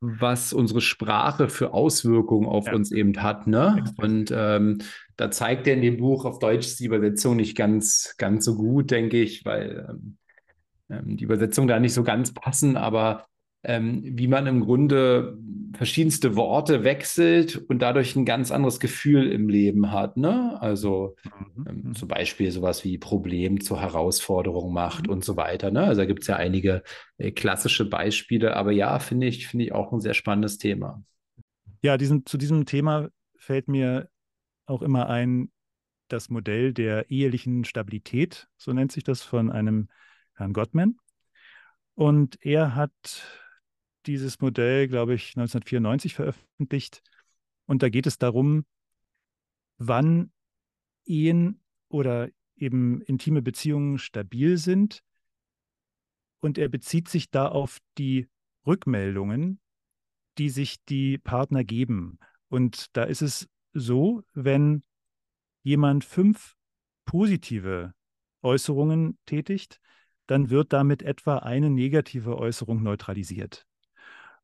was unsere Sprache für Auswirkungen auf ja. uns eben hat. Ne? Und ähm, da zeigt er in dem Buch auf Deutsch ist die Übersetzung nicht ganz, ganz so gut, denke ich, weil ähm, die Übersetzung da nicht so ganz passen, aber ähm, wie man im Grunde verschiedenste Worte wechselt und dadurch ein ganz anderes Gefühl im Leben hat. Ne? Also mhm. ähm, zum Beispiel sowas wie Problem zur Herausforderung macht mhm. und so weiter. Ne? Also da gibt es ja einige äh, klassische Beispiele, aber ja, finde ich, finde ich auch ein sehr spannendes Thema. Ja, diesen, zu diesem Thema fällt mir auch immer ein, das Modell der ehelichen Stabilität, so nennt sich das von einem Herrn Gottman. Und er hat dieses Modell, glaube ich, 1994 veröffentlicht. Und da geht es darum, wann Ehen oder eben intime Beziehungen stabil sind. Und er bezieht sich da auf die Rückmeldungen, die sich die Partner geben. Und da ist es so, wenn jemand fünf positive Äußerungen tätigt, dann wird damit etwa eine negative Äußerung neutralisiert.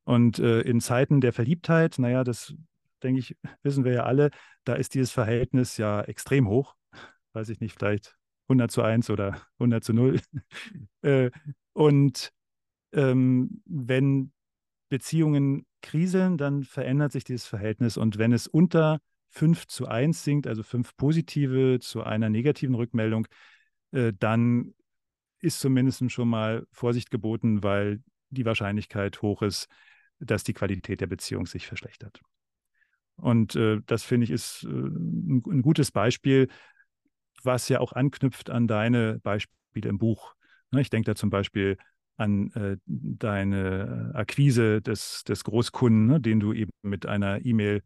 Und äh, in Zeiten der Verliebtheit, naja, das denke ich, wissen wir ja alle, da ist dieses Verhältnis ja extrem hoch. Weiß ich nicht, vielleicht 100 zu 1 oder 100 zu 0. äh, und ähm, wenn Beziehungen kriseln, dann verändert sich dieses Verhältnis. Und wenn es unter 5 zu 1 sinkt, also fünf positive zu einer negativen Rückmeldung, äh, dann ist zumindest schon mal Vorsicht geboten, weil die Wahrscheinlichkeit hoch ist, dass die Qualität der Beziehung sich verschlechtert. Und äh, das finde ich ist äh, ein, ein, gutes Beispiel, was ja auch anknüpft an deine Beispiele im Buch. Ne, ich denke da zum Beispiel an äh, deine Akquise des, des Großkunden, ne, den du eben mit einer E-Mail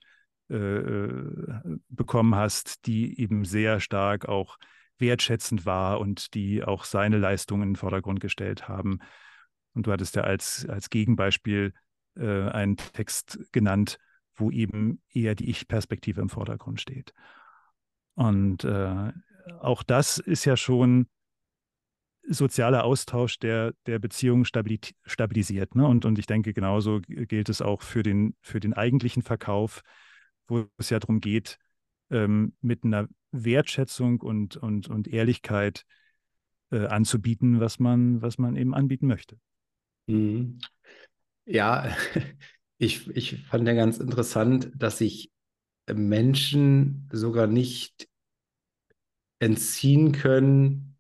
äh, äh, bekommen hast, die eben sehr stark auch wertschätzend war und die auch seine Leistungen in den Vordergrund gestellt haben. Und du hattest ja als, als Gegenbeispiel äh, einen Text genannt, wo eben eher die Ich-Perspektive im Vordergrund steht. Und äh, auch das ist ja schon sozialer Austausch, der, der Beziehung stabilisiert. Ne? Und, und ich denke, genauso gilt es auch für den, für den eigentlichen Verkauf, wo es ja darum geht, ähm, mit einer Wertschätzung und, und, und Ehrlichkeit äh, anzubieten, was man, was man eben anbieten möchte. Mhm. Ja, ich, ich fand ja ganz interessant, dass sich Menschen sogar nicht entziehen können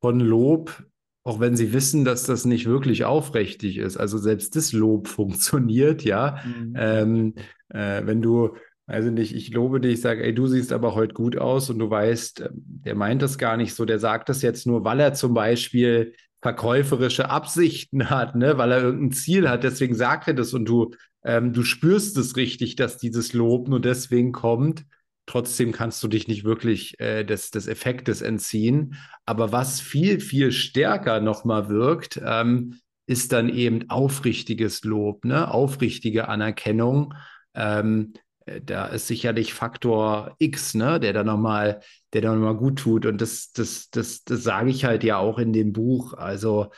von Lob, auch wenn sie wissen, dass das nicht wirklich aufrichtig ist. Also selbst das Lob funktioniert, ja. Mhm. Ähm, äh, wenn du also nicht, ich lobe dich, sage, ey, du siehst aber heute gut aus und du weißt, ähm, der meint das gar nicht so, der sagt das jetzt nur, weil er zum Beispiel verkäuferische Absichten hat, ne, weil er irgendein Ziel hat, deswegen sagt er das und du, ähm, du spürst es richtig, dass dieses Lob nur deswegen kommt. Trotzdem kannst du dich nicht wirklich äh, des, des Effektes entziehen. Aber was viel, viel stärker nochmal wirkt, ähm, ist dann eben aufrichtiges Lob, ne? aufrichtige Anerkennung. Ähm, äh, da ist sicherlich Faktor X, ne, der da nochmal, der da nochmal gut tut. Und das, das, das, das sage ich halt ja auch in dem Buch. Also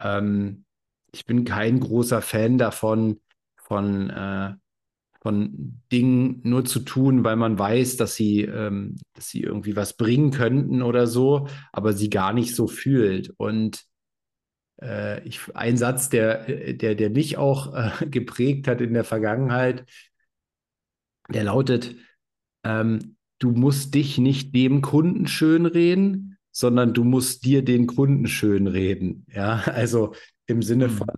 ähm, ich bin kein großer Fan davon, von, äh, von Dingen nur zu tun, weil man weiß, dass sie, ähm, dass sie irgendwie was bringen könnten oder so, aber sie gar nicht so fühlt. Und äh, ich, ein Satz, der, der, der mich auch äh, geprägt hat in der Vergangenheit, der lautet, ähm, du musst dich nicht dem Kunden schönreden, sondern du musst dir den Kunden schönreden. Ja, also im Sinne mhm. von,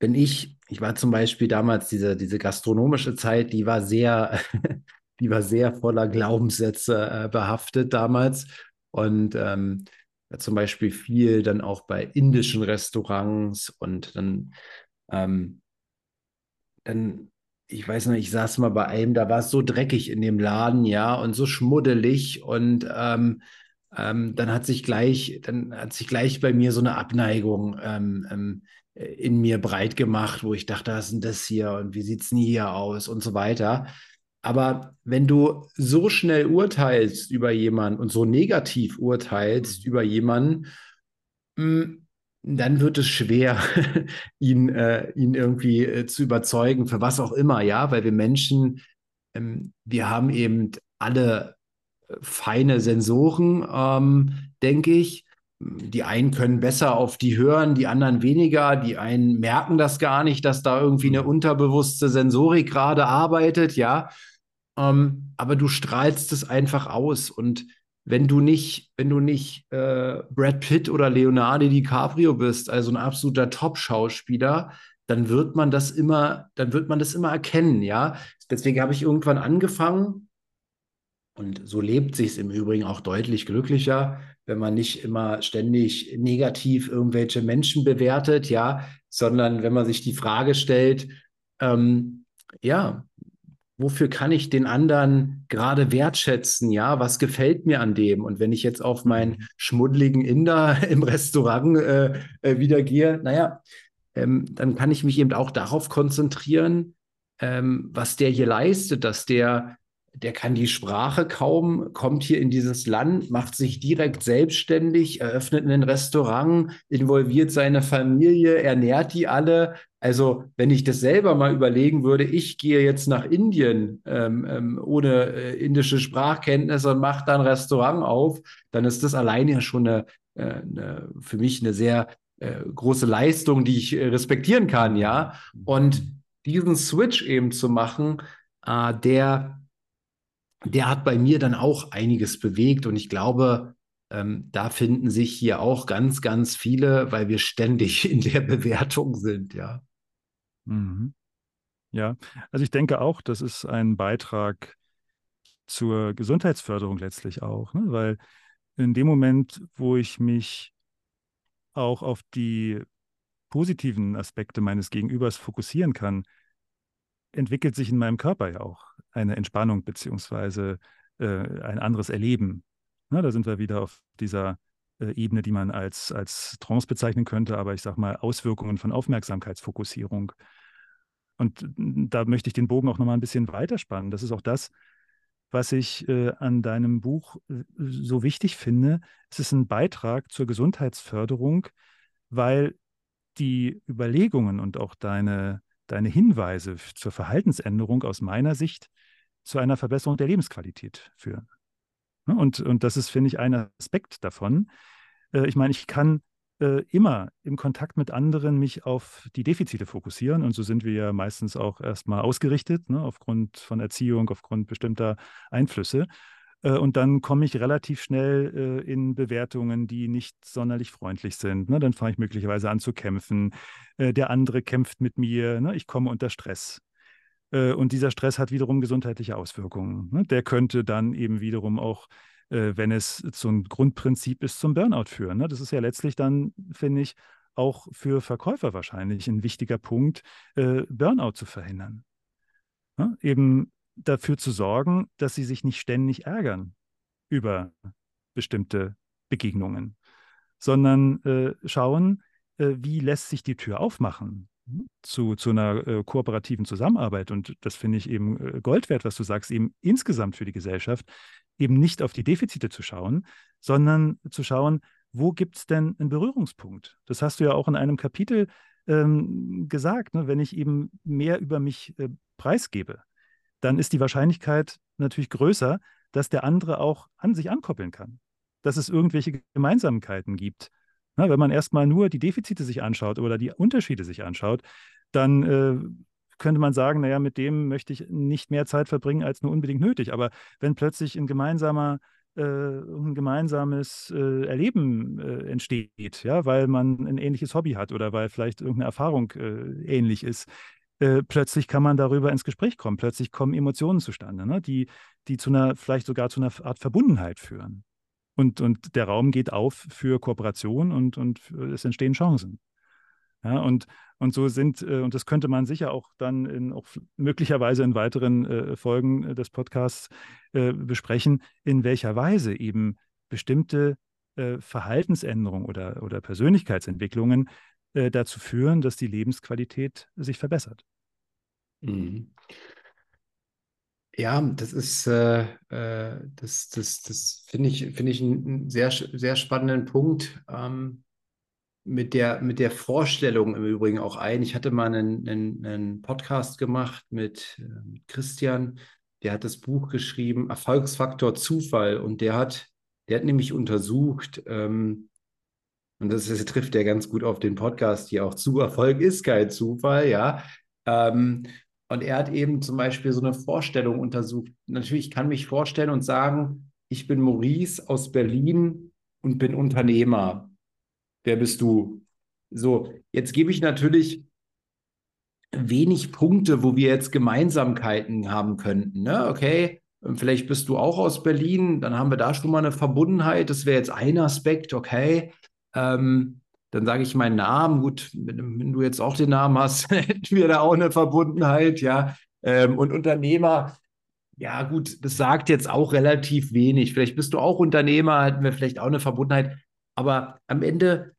wenn ich, ich war zum Beispiel damals diese, diese gastronomische Zeit, die war sehr, die war sehr voller Glaubenssätze äh, behaftet damals. Und ähm, zum Beispiel viel dann auch bei indischen Restaurants und dann, ähm, dann ich weiß noch, ich saß mal bei einem, da war es so dreckig in dem Laden, ja, und so schmuddelig und ähm, ähm, dann hat sich gleich, dann hat sich gleich bei mir so eine Abneigung ähm, ähm in mir breit gemacht, wo ich dachte, was ist denn das hier und wie sieht es denn hier aus und so weiter. Aber wenn du so schnell urteilst über jemanden und so negativ urteilst mhm. über jemanden, hm, dann wird es schwer, ihn, äh, ihn irgendwie äh, zu überzeugen, für was auch immer, ja, weil wir Menschen, ähm, wir haben eben alle äh, feine Sensoren, ähm, denke ich. Die einen können besser auf die hören, die anderen weniger. Die einen merken das gar nicht, dass da irgendwie eine unterbewusste Sensorik gerade arbeitet, ja. Ähm, aber du strahlst es einfach aus und wenn du nicht, wenn du nicht äh, Brad Pitt oder Leonardo DiCaprio bist, also ein absoluter Top-Schauspieler, dann wird man das immer, dann wird man das immer erkennen, ja. Deswegen habe ich irgendwann angefangen, und so lebt sich es im Übrigen auch deutlich glücklicher, wenn man nicht immer ständig negativ irgendwelche Menschen bewertet, ja, sondern wenn man sich die Frage stellt, ähm, ja, wofür kann ich den anderen gerade wertschätzen? Ja, was gefällt mir an dem? Und wenn ich jetzt auf meinen mhm. schmuddeligen Inder im Restaurant äh, äh, wieder gehe, naja, ähm, dann kann ich mich eben auch darauf konzentrieren, ähm, was der hier leistet, dass der der kann die Sprache kaum, kommt hier in dieses Land, macht sich direkt selbstständig, eröffnet ein Restaurant, involviert seine Familie, ernährt die alle. Also wenn ich das selber mal überlegen würde, ich gehe jetzt nach Indien ähm, ähm, ohne äh, indische Sprachkenntnisse und mache da ein Restaurant auf, dann ist das alleine ja schon eine, äh, eine, für mich eine sehr äh, große Leistung, die ich äh, respektieren kann, ja. Und diesen Switch eben zu machen, äh, der der hat bei mir dann auch einiges bewegt und ich glaube, ähm, da finden sich hier auch ganz, ganz viele, weil wir ständig in der Bewertung sind, ja. Mhm. Ja, also ich denke auch, das ist ein Beitrag zur Gesundheitsförderung letztlich auch, ne? weil in dem Moment, wo ich mich auch auf die positiven Aspekte meines Gegenübers fokussieren kann, entwickelt sich in meinem Körper ja auch eine Entspannung beziehungsweise äh, ein anderes Erleben. Na, da sind wir wieder auf dieser äh, Ebene, die man als, als Trance bezeichnen könnte, aber ich sage mal Auswirkungen von Aufmerksamkeitsfokussierung. Und da möchte ich den Bogen auch nochmal ein bisschen weiterspannen. Das ist auch das, was ich äh, an deinem Buch äh, so wichtig finde. Es ist ein Beitrag zur Gesundheitsförderung, weil die Überlegungen und auch deine deine Hinweise zur Verhaltensänderung aus meiner Sicht zu einer Verbesserung der Lebensqualität führen. Ne, und, und das ist, finde ich, ein Aspekt davon. Äh, ich meine, ich kann äh, immer im Kontakt mit anderen mich auf die Defizite fokussieren. Und so sind wir ja meistens auch erstmal ausgerichtet, ne, aufgrund von Erziehung, aufgrund bestimmter Einflüsse. Äh, und dann komme ich relativ schnell in Bewertungen, die nicht sonderlich freundlich sind. Ne? Dann fange ich möglicherweise an zu kämpfen. Der andere kämpft mit mir. Ne? Ich komme unter Stress. Und dieser Stress hat wiederum gesundheitliche Auswirkungen. Ne? Der könnte dann eben wiederum auch, wenn es so ein Grundprinzip ist, zum Burnout führen. Das ist ja letztlich dann, finde ich, auch für Verkäufer wahrscheinlich ein wichtiger Punkt, Burnout zu verhindern. Eben dafür zu sorgen, dass sie sich nicht ständig ärgern über bestimmte Begegnungen, sondern äh, schauen, äh, wie lässt sich die Tür aufmachen zu, zu einer äh, kooperativen Zusammenarbeit. Und das finde ich eben äh, Gold wert, was du sagst, eben insgesamt für die Gesellschaft, eben nicht auf die Defizite zu schauen, sondern zu schauen, wo gibt es denn einen Berührungspunkt? Das hast du ja auch in einem Kapitel ähm, gesagt, ne? wenn ich eben mehr über mich äh, preisgebe, dann ist die Wahrscheinlichkeit natürlich größer, dass der andere auch an sich ankoppeln kann, dass es irgendwelche Gemeinsamkeiten gibt. Na, wenn man erstmal nur die Defizite sich anschaut oder die Unterschiede sich anschaut, dann äh, könnte man sagen, naja, mit dem möchte ich nicht mehr Zeit verbringen als nur unbedingt nötig. Aber wenn plötzlich ein gemeinsamer äh, ein gemeinsames äh, Erleben äh, entsteht, ja, weil man ein ähnliches Hobby hat oder weil vielleicht irgendeine Erfahrung äh, ähnlich ist, plötzlich kann man darüber ins Gespräch kommen. Plötzlich kommen Emotionen zustande, ne, die, die zu einer, vielleicht sogar zu einer Art Verbundenheit führen. Und, und der Raum geht auf für Kooperation und, und es entstehen Chancen. Ja, und, und so sind, äh, und das könnte man sicher auch dann in, auch möglicherweise in weiteren äh, Folgen äh, des Podcasts besprechen, in welcher Weise eben bestimmte Verhaltensänderungen oder, oder Persönlichkeitsentwicklungen dazu führen, dass die Lebensqualität sich verbessert. Mhm. Ja, das ist, äh, das, das, das finde ich, finde ich einen sehr, sehr spannenden Punkt. Ähm, mit der, mit der Vorstellung im Übrigen auch ein. Ich hatte mal einen, einen, einen Podcast gemacht mit, äh, mit Christian, der hat das Buch geschrieben, Erfolgsfaktor Zufall. Und der hat, der hat nämlich untersucht, ähm, und das, das trifft ja ganz gut auf den Podcast hier auch zu, Erfolg ist kein Zufall, ja. Ähm, und er hat eben zum Beispiel so eine Vorstellung untersucht. Natürlich kann mich vorstellen und sagen, ich bin Maurice aus Berlin und bin Unternehmer wer bist du? So, jetzt gebe ich natürlich wenig Punkte, wo wir jetzt Gemeinsamkeiten haben könnten. Ne? Okay, vielleicht bist du auch aus Berlin, dann haben wir da schon mal eine Verbundenheit. Das wäre jetzt ein Aspekt, okay. Ähm, dann sage ich meinen Namen. Gut, wenn, du jetzt auch den Namen hast, hätten wir da auch eine Verbundenheit, ja. Ähm, und Unternehmer, ja gut, das sagt jetzt auch relativ wenig. Vielleicht bist du auch Unternehmer, hätten wir vielleicht auch eine Verbundenheit. Aber am Ende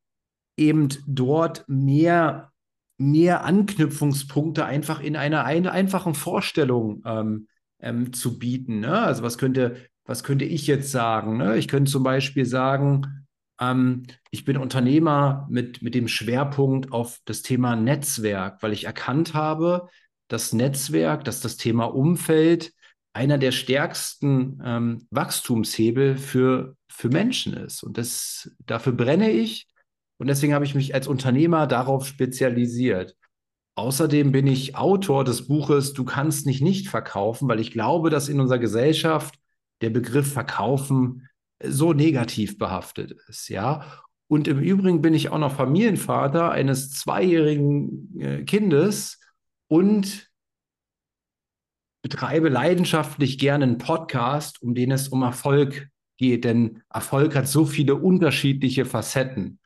eben dort mehr, mehr Anknüpfungspunkte einfach in einer ein, einfachen Vorstellung ähm, ähm, zu bieten. Ne? Also was könnte, was könnte ich jetzt sagen? Ne? Ich könnte zum Beispiel sagen, ähm, ich bin Unternehmer mit, mit dem Schwerpunkt auf das Thema Netzwerk, weil ich erkannt habe, dass Netzwerk, dass das Thema Umfeld einer der stärksten ähm, Wachstumshebel für, für Menschen ist. Und das, dafür brenne ich. Und deswegen habe ich mich als Unternehmer darauf spezialisiert. Außerdem bin ich Autor des Buches Du kannst nicht nicht verkaufen, weil ich glaube, dass in unserer Gesellschaft der Begriff Verkaufen so negativ behaftet ist, ja. Und im Übrigen bin ich auch noch Familienvater eines zweijährigen äh, Kindes und betreibe leidenschaftlich gerne einen Podcast, um den es um Erfolg geht, denn Erfolg hat so viele unterschiedliche Facetten.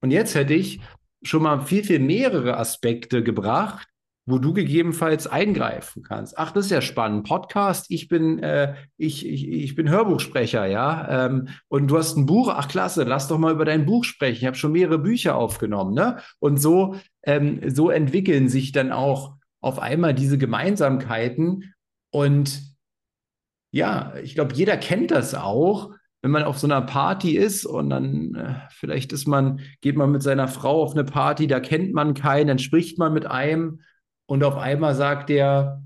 Und jetzt hätte ich schon mal viel, viel mehrere Aspekte gebracht, wo du gegebenenfalls eingreifen kannst. Ach, das ist ja spannend. Podcast, ich bin, äh, ich, ich, ich bin Hörbuchsprecher, ja. Ähm, und du hast ein Buch, ach klasse, lass doch mal über dein Buch sprechen. Ich habe schon mehrere Bücher aufgenommen, ne? Und so, ähm, so entwickeln sich dann auch auf einmal diese Gemeinsamkeiten. Und ja, ich glaube, jeder kennt das auch wenn man auf so einer Party ist und dann äh, vielleicht ist man, geht man mit seiner Frau auf eine Party, da kennt man keinen, dann spricht man mit einem und auf einmal sagt der,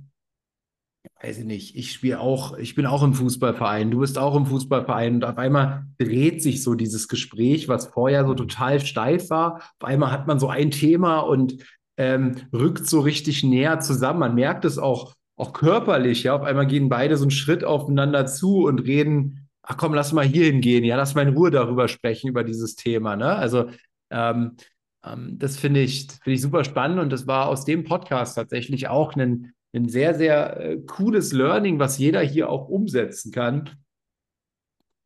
weiß ich nicht, ich spiele auch, ich bin auch im Fußballverein, du bist auch im Fußballverein und auf einmal dreht sich so dieses Gespräch, was vorher so total steif war. Auf einmal hat man so ein Thema und ähm, rückt so richtig näher zusammen. Man merkt es auch, auch körperlich, ja. Auf einmal gehen beide so einen Schritt aufeinander zu und reden ach komm, lass mal hier hingehen, ja, lass mal in Ruhe darüber sprechen, über dieses Thema. Ne? Also ähm, das finde ich, find ich super spannend und das war aus dem Podcast tatsächlich auch ein, ein sehr, sehr äh, cooles Learning, was jeder hier auch umsetzen kann,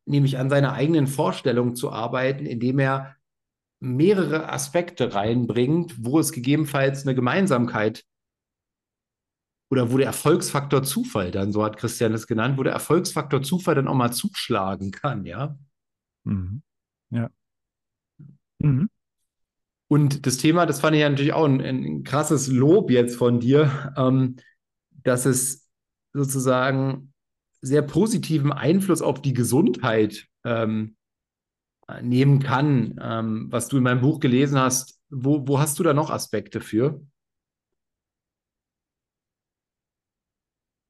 nämlich an seiner eigenen Vorstellung zu arbeiten, indem er mehrere Aspekte reinbringt, wo es gegebenenfalls eine Gemeinsamkeit oder wo der Erfolgsfaktor Zufall dann, so hat Christian es genannt, wo der Erfolgsfaktor Zufall dann auch mal zuschlagen kann, ja. Mhm. Ja. Mhm. Und das Thema, das fand ich ja natürlich auch ein, ein krasses Lob jetzt von dir, ähm, dass es sozusagen sehr positiven Einfluss auf die Gesundheit ähm, nehmen kann. Ähm, was du in meinem Buch gelesen hast, wo, wo hast du da noch Aspekte für?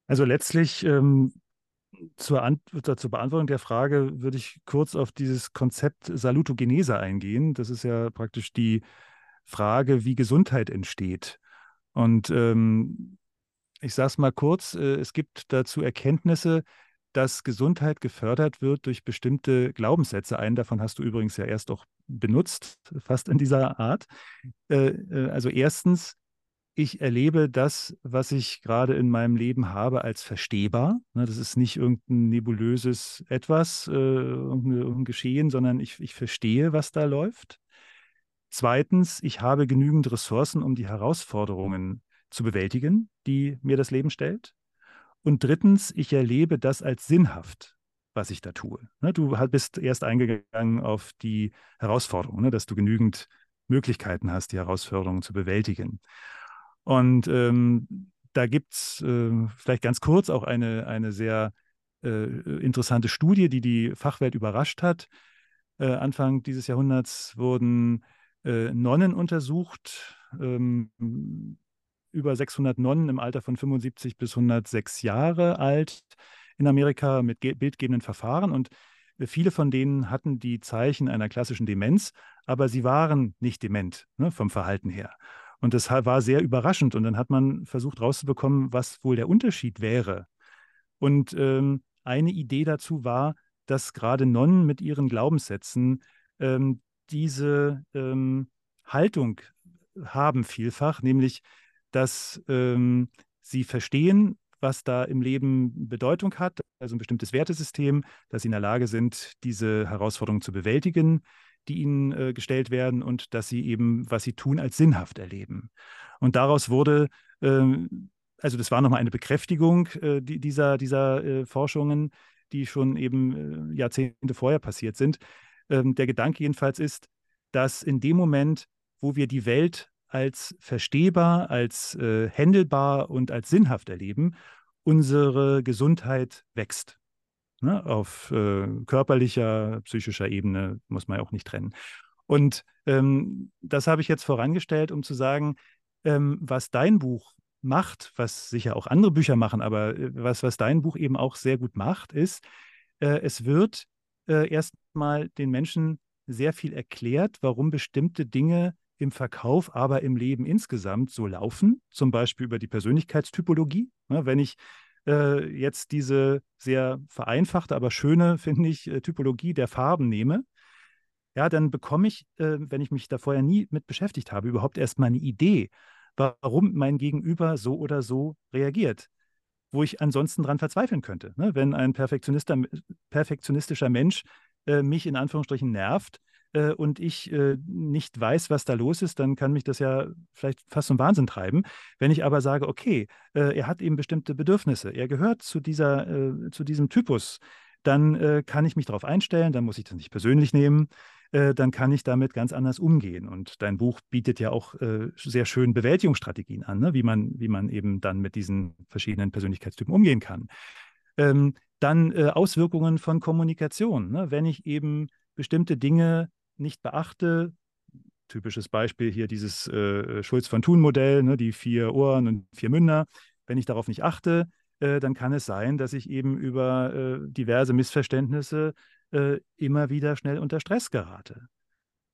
Also letztlich ähm, zur, An zur Beantwortung der Frage würde ich kurz auf dieses Konzept Salutogenese eingehen. Das ist ja praktisch die Frage, wie Gesundheit entsteht. Und ähm, ich sage es mal kurz, äh, es gibt dazu Erkenntnisse, dass Gesundheit gefördert wird durch bestimmte Glaubenssätze. Einen davon hast du übrigens ja erst auch benutzt, fast in dieser Art. Äh, äh, also erstens, ich erlebe das, was ich gerade in meinem Leben habe, als verstehbar. Ne, das ist nicht irgendein nebulöses Etwas, irgendein Geschehen, sondern ich, ich verstehe, was da läuft. Zweitens, ich habe genügend Ressourcen, um die Herausforderungen zu bewältigen, die mir das Leben stellt. Und drittens, ich erlebe das als sinnhaft, was ich da tue. Ne, du bist erst eingegangen auf die Herausforderung, ne, dass du genügend Möglichkeiten hast, die Herausforderungen zu bewältigen. Und ähm, da gibt es äh, vielleicht ganz kurz auch eine, eine sehr äh, interessante Studie, die die Fachwelt überrascht hat. Äh, Anfang dieses Jahrhunderts wurden äh, Nonnen untersucht, ähm, über 600 Nonnen im Alter von 75 bis 106 Jahre alt in Amerika mit bildgebenden Verfahren und äh, viele von denen hatten die Zeichen einer klassischen Demenz, aber sie waren nicht dement ne, vom Verhalten her. Und das war sehr überraschend. Und dann hat man versucht rauszubekommen, was wohl der Unterschied wäre. Und ähm, eine Idee dazu war, dass gerade Nonnen mit ihren Glaubenssätzen ähm, diese ähm, Haltung haben vielfach, nämlich dass ähm, sie verstehen, was da im Leben Bedeutung hat, also ein bestimmtes Wertesystem, dass sie in der Lage sind, diese Herausforderungen zu bewältigen, die ihnen äh, gestellt werden und dass sie eben, was sie tun, als sinnhaft erleben. Und daraus wurde, ähm, also das war nochmal eine Bekräftigung äh, die, dieser, dieser äh, Forschungen, die schon eben äh, Jahrzehnte vorher passiert sind. Ähm, der Gedanke jedenfalls ist, dass in dem Moment, wo wir die Welt als verstehbar, als äh, händelbar und als sinnhaft erleben, unsere Gesundheit wächst. Ne? Auf äh, körperlicher, psychischer Ebene muss man ja auch nicht trennen. Und ähm, das habe ich jetzt vorangestellt, um zu sagen, ähm, was dein Buch macht, was sicher auch andere Bücher machen, aber äh, was, was dein Buch eben auch sehr gut macht, ist, äh, es wird äh, erstmal den Menschen sehr viel erklärt, warum bestimmte Dinge im Verkauf, aber im Leben insgesamt so laufen, zum Beispiel über die Persönlichkeitstypologie. Ne, wenn ich äh, jetzt diese sehr vereinfachte, aber schöne, finde ich, äh, Typologie der Farben nehme, ja, dann bekomme ich, äh, wenn ich mich da vorher nie mit beschäftigt habe, überhaupt erst mal eine Idee, warum mein Gegenüber so oder so reagiert wo ich ansonsten dran verzweifeln könnte. Ne? Wenn ein perfektionistischer Mensch äh, mich in Anführungsstrichen nervt, äh, und ich äh, nicht weiß, was da los ist, dann kann mich das ja vielleicht fast zum Wahnsinn treiben. Wenn ich aber sage, okay, äh, er hat eben bestimmte Bedürfnisse, er gehört zu, dieser, äh, zu diesem Typus, dann äh, kann ich mich darauf einstellen, dann muss ich das nicht persönlich nehmen, äh, dann kann ich damit ganz anders umgehen. Und dein Buch bietet ja auch sehr schön Bewältigungsstrategien an, ne? wie, man, wie man eben dann mit diesen verschiedenen Persönlichkeitstypen umgehen kann. Ähm, dann Auswirkungen von Kommunikation. Ne? Wenn ich eben bestimmte Dinge nicht beachte, typisches Beispiel hier dieses äh, Schulz von Thun-Modell, ne, die vier Ohren und vier Münder, wenn ich darauf nicht achte, äh, dann kann es sein, dass ich eben über äh, diverse Missverständnisse äh, immer wieder schnell unter Stress gerate.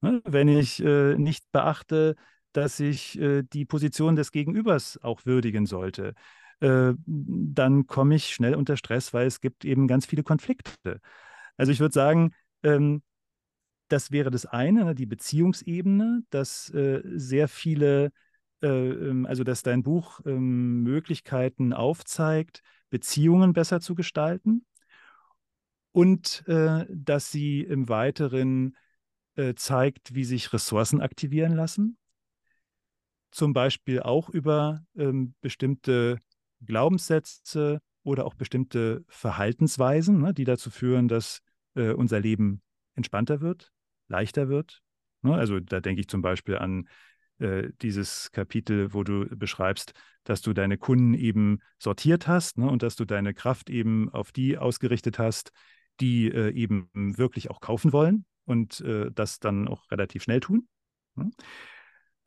Ne? Wenn ich äh, nicht beachte, dass ich äh, die Position des Gegenübers auch würdigen sollte, dann komme ich schnell unter Stress, weil es gibt eben ganz viele Konflikte. Also ich würde sagen, ähm, das wäre das eine, ne, die Beziehungsebene, dass äh, sehr viele, äh, ähm, also dass dein Buch äh, Möglichkeiten aufzeigt, Beziehungen besser zu gestalten und äh, dass sie im Weiteren äh, zeigt, wie sich Ressourcen aktivieren lassen. Zum Beispiel auch über ähm, bestimmte Glaubenssätze oder auch bestimmte Verhaltensweisen, ne, die dazu führen, dass äh, unser Leben entspannter wird, leichter wird. Ne? Also da denke ich zum Beispiel an äh, dieses Kapitel, wo du beschreibst, dass du deine Kunden eben sortiert hast ne? und dass du deine Kraft eben auf die ausgerichtet hast, die äh, eben wirklich auch kaufen wollen und äh, das dann auch relativ schnell tun. Ne?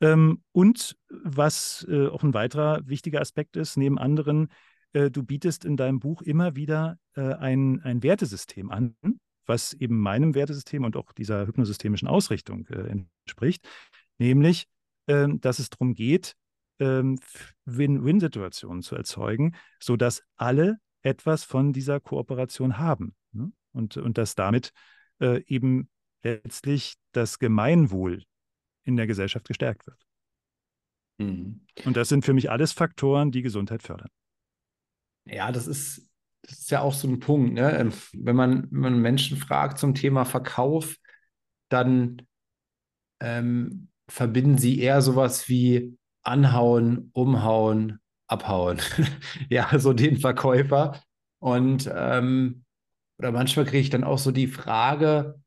Ähm, und was auch ein weiterer wichtiger Aspekt ist, neben anderen, du bietest in deinem Buch immer wieder ein, ein Wertesystem an, was eben meinem Wertesystem und auch dieser hypnosystemischen Ausrichtung äh, entspricht, nämlich, ähm, dass es darum geht, ähm, Win-Win-Situationen zu erzeugen, sodass alle etwas von dieser Kooperation haben ne? und, und dass damit äh, eben letztlich das Gemeinwohl in der Gesellschaft gestärkt wird. Mhm. Und das sind für mich alles Faktoren, die Gesundheit fördern. Ja, das ist, das ist ja auch so ein Punkt. Ne? Ähm, wenn, man, wenn man Menschen fragt zum Thema Verkauf, dann ähm, verbinden sie eher sowas wie anhauen, umhauen, abhauen. ja, so den Verkäufer. Und ähm, oder manchmal kriege ich dann auch so die Frage,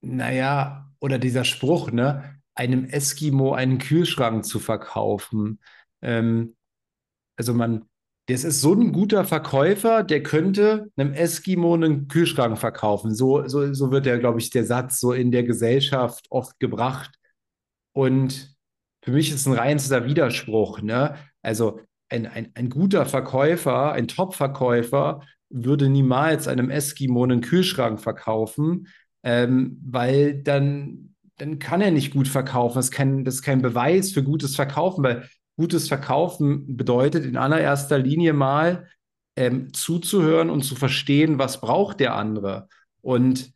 naja, oder dieser Spruch, ne, einem Eskimo einen Kühlschrank zu verkaufen. Ähm, also man, das ist so ein guter Verkäufer, der könnte einem Eskimo einen Kühlschrank verkaufen. So, so, so wird der, glaube ich, der Satz so in der Gesellschaft oft gebracht. Und für mich ist ein reinster Widerspruch. Ne? Also ein, ein, ein guter Verkäufer, ein Top-Verkäufer würde niemals einem Eskimo einen Kühlschrank verkaufen, ähm, weil dann, dann kann er nicht gut verkaufen. Das ist, kein, das ist kein Beweis für gutes Verkaufen, weil gutes Verkaufen bedeutet in allererster Linie mal ähm, zuzuhören und zu verstehen, was braucht der andere. Und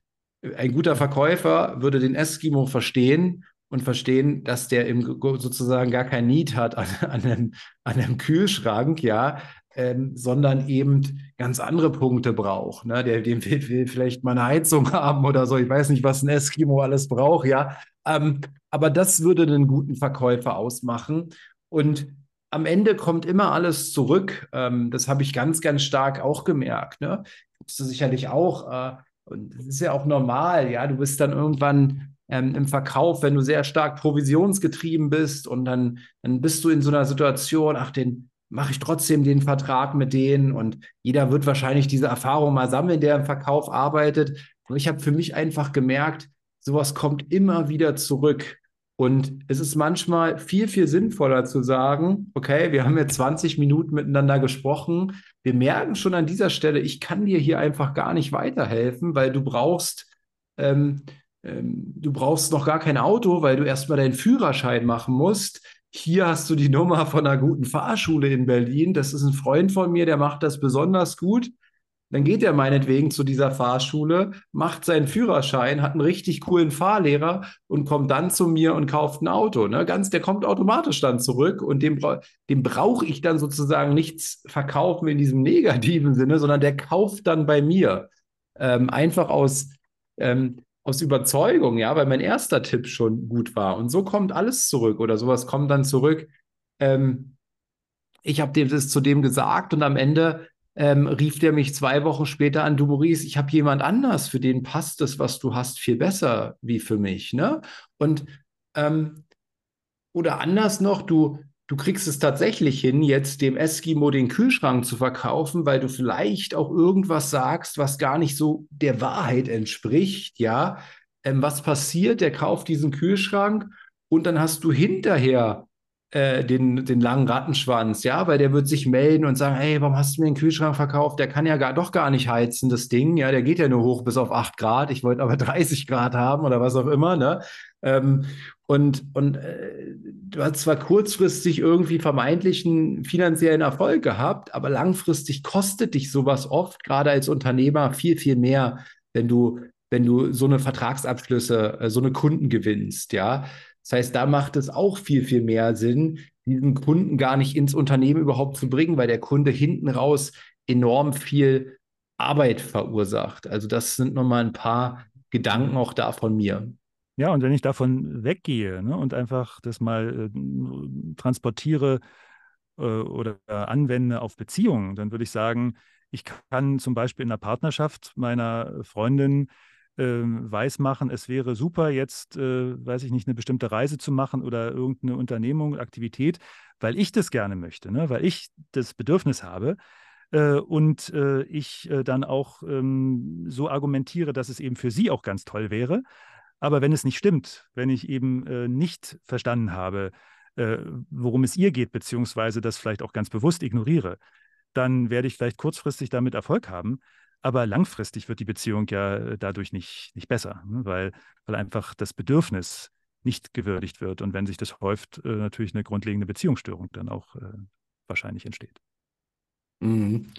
ein guter Verkäufer würde den Eskimo verstehen und verstehen, dass der im, sozusagen gar kein Need hat an, an, einem, an einem Kühlschrank, ja, ähm, sondern eben ganz andere Punkte braucht. Ne? Der, dem will, will, vielleicht mal eine Heizung haben oder so. Ich weiß nicht, was ein Eskimo alles braucht, ja. Ähm, aber das würde einen guten Verkäufer ausmachen. Und am Ende kommt immer alles zurück. Ähm, das habe ich ganz, ganz stark auch gemerkt. Ne? Du sicherlich auch. Äh, und das ist ja auch normal, ja. Du bist dann irgendwann ähm, im Verkauf, wenn du sehr stark provisionsgetrieben bist und dann, dann bist du in so einer Situation, ach, den mache ich trotzdem den Vertrag mit denen und jeder wird wahrscheinlich diese Erfahrung mal sammeln, der im Verkauf arbeitet. Aber ich habe für mich einfach gemerkt, sowas kommt immer wieder zurück. Und es ist manchmal viel, viel sinnvoller zu sagen, okay, wir haben jetzt 20 Minuten miteinander gesprochen. Wir merken schon an dieser Stelle, ich kann dir hier einfach gar nicht weiterhelfen, weil du brauchst, ähm, ähm, du brauchst noch gar kein Auto, weil du erstmal deinen Führerschein machen musst. Hier hast du die Nummer von einer guten Fahrschule in Berlin. Das ist ein Freund von mir, der macht das besonders gut. Dann geht er meinetwegen zu dieser Fahrschule, macht seinen Führerschein, hat einen richtig coolen Fahrlehrer und kommt dann zu mir und kauft ein Auto. Ne? Ganz, der kommt automatisch dann zurück und dem, dem brauche ich dann sozusagen nichts verkaufen in diesem negativen Sinne, sondern der kauft dann bei mir. Ähm, einfach aus, ähm, aus Überzeugung, ja, weil mein erster Tipp schon gut war. Und so kommt alles zurück oder sowas kommt dann zurück. Ähm, ich habe dem das zu dem gesagt und am Ende ähm, rief der mich zwei Wochen später an, du Maurice, ich habe jemand anders, für den passt das, was du hast, viel besser wie für mich. Ne? Und ähm, oder anders noch, du, du kriegst es tatsächlich hin, jetzt dem Eskimo den Kühlschrank zu verkaufen, weil du vielleicht auch irgendwas sagst, was gar nicht so der Wahrheit entspricht, ja. Ähm, was passiert? Der kauft diesen Kühlschrank und dann hast du hinterher äh, den, den langen Rattenschwanz, ja, weil der wird sich melden und sagen, hey, warum hast du mir den Kühlschrank verkauft? Der kann ja gar, doch gar nicht heizen, das Ding, ja, der geht ja nur hoch bis auf 8 Grad, ich wollte aber 30 Grad haben oder was auch immer, ne? Ähm, und und äh, du hast zwar kurzfristig irgendwie vermeintlichen finanziellen Erfolg gehabt, aber langfristig kostet dich sowas oft, gerade als Unternehmer, viel, viel mehr, wenn du, wenn du so eine Vertragsabschlüsse, äh, so eine Kunden gewinnst, ja. Das heißt, da macht es auch viel, viel mehr Sinn, diesen Kunden gar nicht ins Unternehmen überhaupt zu bringen, weil der Kunde hinten raus enorm viel Arbeit verursacht. Also das sind nochmal ein paar Gedanken auch da von mir. Ja, und wenn ich davon weggehe ne, und einfach das mal äh, transportiere äh, oder anwende auf Beziehungen, dann würde ich sagen, ich kann zum Beispiel in der Partnerschaft meiner Freundin äh, weismachen, es wäre super, jetzt, äh, weiß ich nicht, eine bestimmte Reise zu machen oder irgendeine Unternehmung, Aktivität, weil ich das gerne möchte, ne? weil ich das Bedürfnis habe. Äh, und äh, ich äh, dann auch ähm, so argumentiere, dass es eben für sie auch ganz toll wäre. Aber wenn es nicht stimmt, wenn ich eben äh, nicht verstanden habe, äh, worum es ihr geht, beziehungsweise das vielleicht auch ganz bewusst ignoriere, dann werde ich vielleicht kurzfristig damit Erfolg haben. Aber langfristig wird die Beziehung ja äh, dadurch nicht, nicht besser, ne? weil, weil einfach das Bedürfnis nicht gewürdigt wird und wenn sich das häuft, äh, natürlich eine grundlegende Beziehungsstörung dann auch äh, wahrscheinlich entsteht. Mhm.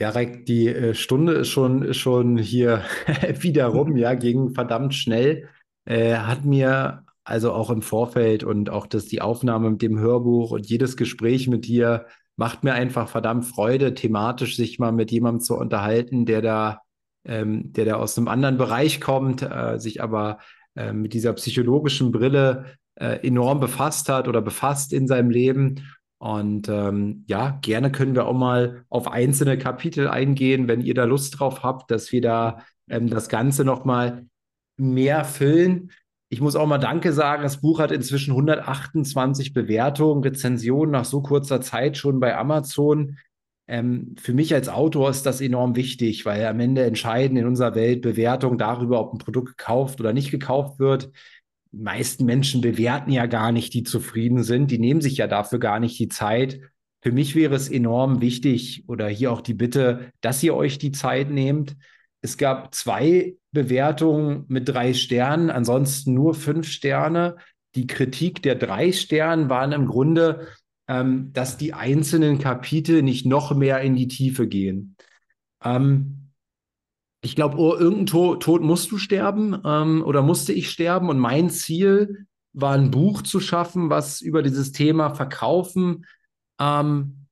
Ja, Reik, die Stunde ist schon, schon hier wieder rum, ja, ging verdammt schnell. Hat mir also auch im Vorfeld und auch das, die Aufnahme mit dem Hörbuch und jedes Gespräch mit dir macht mir einfach verdammt Freude, thematisch sich mal mit jemandem zu unterhalten, der da, ähm, der da aus einem anderen Bereich kommt, äh, sich aber äh, mit dieser psychologischen Brille äh, enorm befasst hat oder befasst in seinem Leben. Und ähm, ja, gerne können wir auch mal auf einzelne Kapitel eingehen, wenn ihr da Lust drauf habt, dass wir da ähm, das Ganze nochmal mehr füllen. Ich muss auch mal Danke sagen. Das Buch hat inzwischen 128 Bewertungen, Rezensionen nach so kurzer Zeit schon bei Amazon. Ähm, für mich als Autor ist das enorm wichtig, weil am Ende entscheiden in unserer Welt Bewertungen darüber, ob ein Produkt gekauft oder nicht gekauft wird. Die meisten Menschen bewerten ja gar nicht, die zufrieden sind. Die nehmen sich ja dafür gar nicht die Zeit. Für mich wäre es enorm wichtig oder hier auch die Bitte, dass ihr euch die Zeit nehmt. Es gab zwei Bewertungen mit drei Sternen, ansonsten nur fünf Sterne. Die Kritik der drei Sternen waren im Grunde, ähm, dass die einzelnen Kapitel nicht noch mehr in die Tiefe gehen. Ähm, ich glaube, oh, irgendein Tod, Tod, musst du sterben ähm, oder musste ich sterben. Und mein Ziel war ein Buch zu schaffen, was über dieses Thema Verkaufen ähm,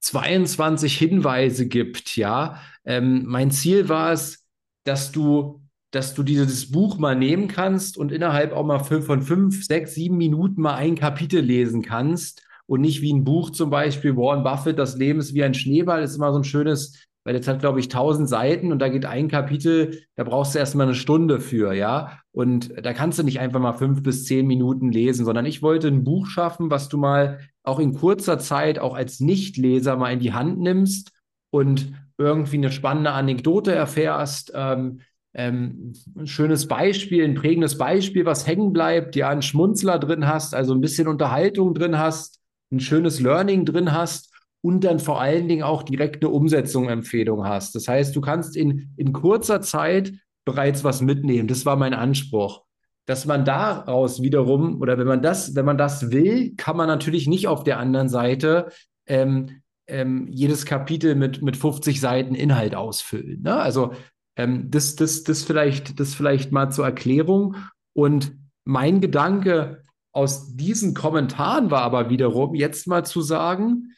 22 Hinweise gibt. Ja, ähm, mein Ziel war es, dass du dass du dieses Buch mal nehmen kannst und innerhalb auch mal von fünf, sechs, sieben Minuten mal ein Kapitel lesen kannst und nicht wie ein Buch zum Beispiel Warren Buffett, das Leben ist wie ein Schneeball, ist immer so ein schönes, weil jetzt hat, glaube ich, tausend Seiten und da geht ein Kapitel, da brauchst du erstmal eine Stunde für, ja. Und da kannst du nicht einfach mal fünf bis zehn Minuten lesen, sondern ich wollte ein Buch schaffen, was du mal auch in kurzer Zeit auch als Nichtleser mal in die Hand nimmst und irgendwie eine spannende Anekdote erfährst, ähm, ähm, ein schönes Beispiel, ein prägendes Beispiel, was hängen bleibt, ja, einen Schmunzler drin hast, also ein bisschen Unterhaltung drin hast, ein schönes Learning drin hast und dann vor allen Dingen auch direkt eine Umsetzung-Empfehlung hast. Das heißt, du kannst in, in kurzer Zeit bereits was mitnehmen. Das war mein Anspruch. Dass man daraus wiederum, oder wenn man das, wenn man das will, kann man natürlich nicht auf der anderen Seite ähm, ähm, jedes Kapitel mit, mit 50 Seiten Inhalt ausfüllen. Ne? Also ähm, das, das, das, vielleicht, das vielleicht mal zur Erklärung. Und mein Gedanke aus diesen Kommentaren war aber wiederum, jetzt mal zu sagen,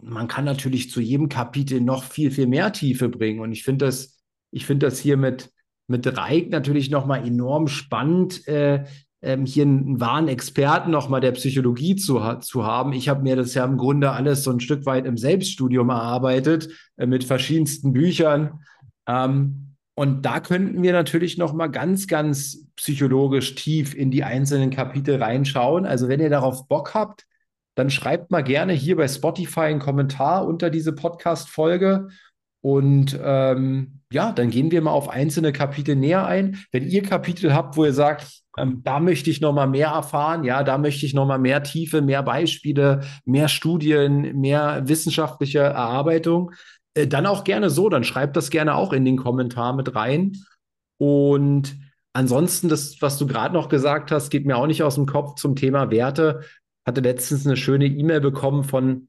man kann natürlich zu jedem Kapitel noch viel, viel mehr Tiefe bringen. Und ich finde das, ich das hier mit, mit Reik natürlich nochmal enorm spannend, äh, ähm, hier einen wahren Experten nochmal der Psychologie zu, zu haben. Ich habe mir das ja im Grunde alles so ein Stück weit im Selbststudium erarbeitet, äh, mit verschiedensten Büchern. Ähm, und da könnten wir natürlich nochmal ganz, ganz psychologisch tief in die einzelnen Kapitel reinschauen. Also wenn ihr darauf Bock habt, dann schreibt mal gerne hier bei Spotify einen Kommentar unter diese Podcast-Folge. Und ähm, ja, dann gehen wir mal auf einzelne Kapitel näher ein. Wenn ihr Kapitel habt, wo ihr sagt, ähm, da möchte ich noch mal mehr erfahren. Ja, da möchte ich noch mal mehr Tiefe, mehr Beispiele, mehr Studien, mehr wissenschaftliche Erarbeitung. Äh, dann auch gerne so. Dann schreibt das gerne auch in den Kommentar mit rein. Und ansonsten, das, was du gerade noch gesagt hast, geht mir auch nicht aus dem Kopf zum Thema Werte. Hatte letztens eine schöne E-Mail bekommen von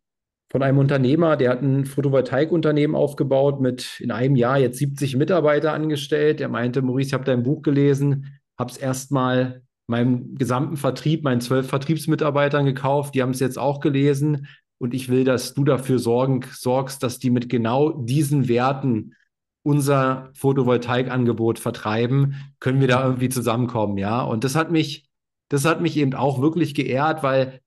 von einem Unternehmer, der hat ein Photovoltaikunternehmen aufgebaut mit in einem Jahr jetzt 70 Mitarbeiter angestellt. Der meinte, Maurice, ich habe dein Buch gelesen, habe es erstmal meinem gesamten Vertrieb, meinen zwölf Vertriebsmitarbeitern gekauft. Die haben es jetzt auch gelesen. Und ich will, dass du dafür sorgen, sorgst, dass die mit genau diesen Werten unser Photovoltaikangebot vertreiben. Können wir da irgendwie zusammenkommen, ja? Und das hat mich, das hat mich eben auch wirklich geehrt, weil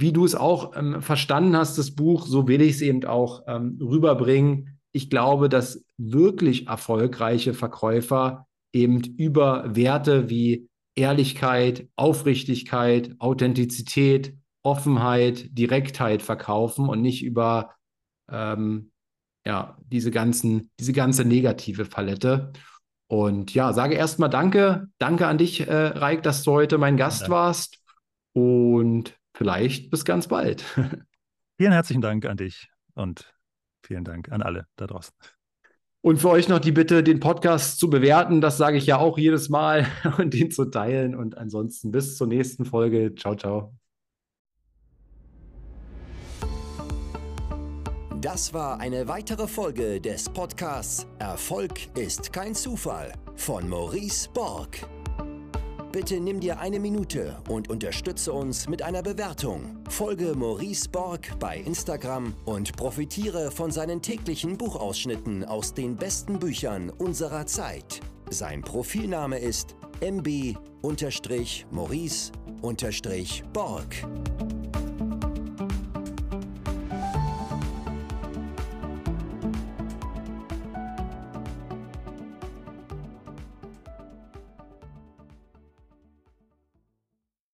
wie du es auch ähm, verstanden hast, das Buch, so will ich es eben auch ähm, rüberbringen. Ich glaube, dass wirklich erfolgreiche Verkäufer eben über Werte wie Ehrlichkeit, Aufrichtigkeit, Authentizität, Offenheit, Direktheit verkaufen und nicht über ähm, ja, diese, ganzen, diese ganze negative Palette. Und ja, sage erstmal Danke. Danke an dich, äh, Reik, dass du heute mein Gast Danke. warst. Und vielleicht bis ganz bald. Vielen herzlichen Dank an dich und vielen Dank an alle da draußen. Und für euch noch die Bitte, den Podcast zu bewerten. Das sage ich ja auch jedes Mal und ihn zu teilen. Und ansonsten bis zur nächsten Folge. Ciao, ciao. Das war eine weitere Folge des Podcasts Erfolg ist kein Zufall von Maurice Borg. Bitte nimm dir eine Minute und unterstütze uns mit einer Bewertung. Folge Maurice Borg bei Instagram und profitiere von seinen täglichen Buchausschnitten aus den besten Büchern unserer Zeit. Sein Profilname ist mb-maurice-borg.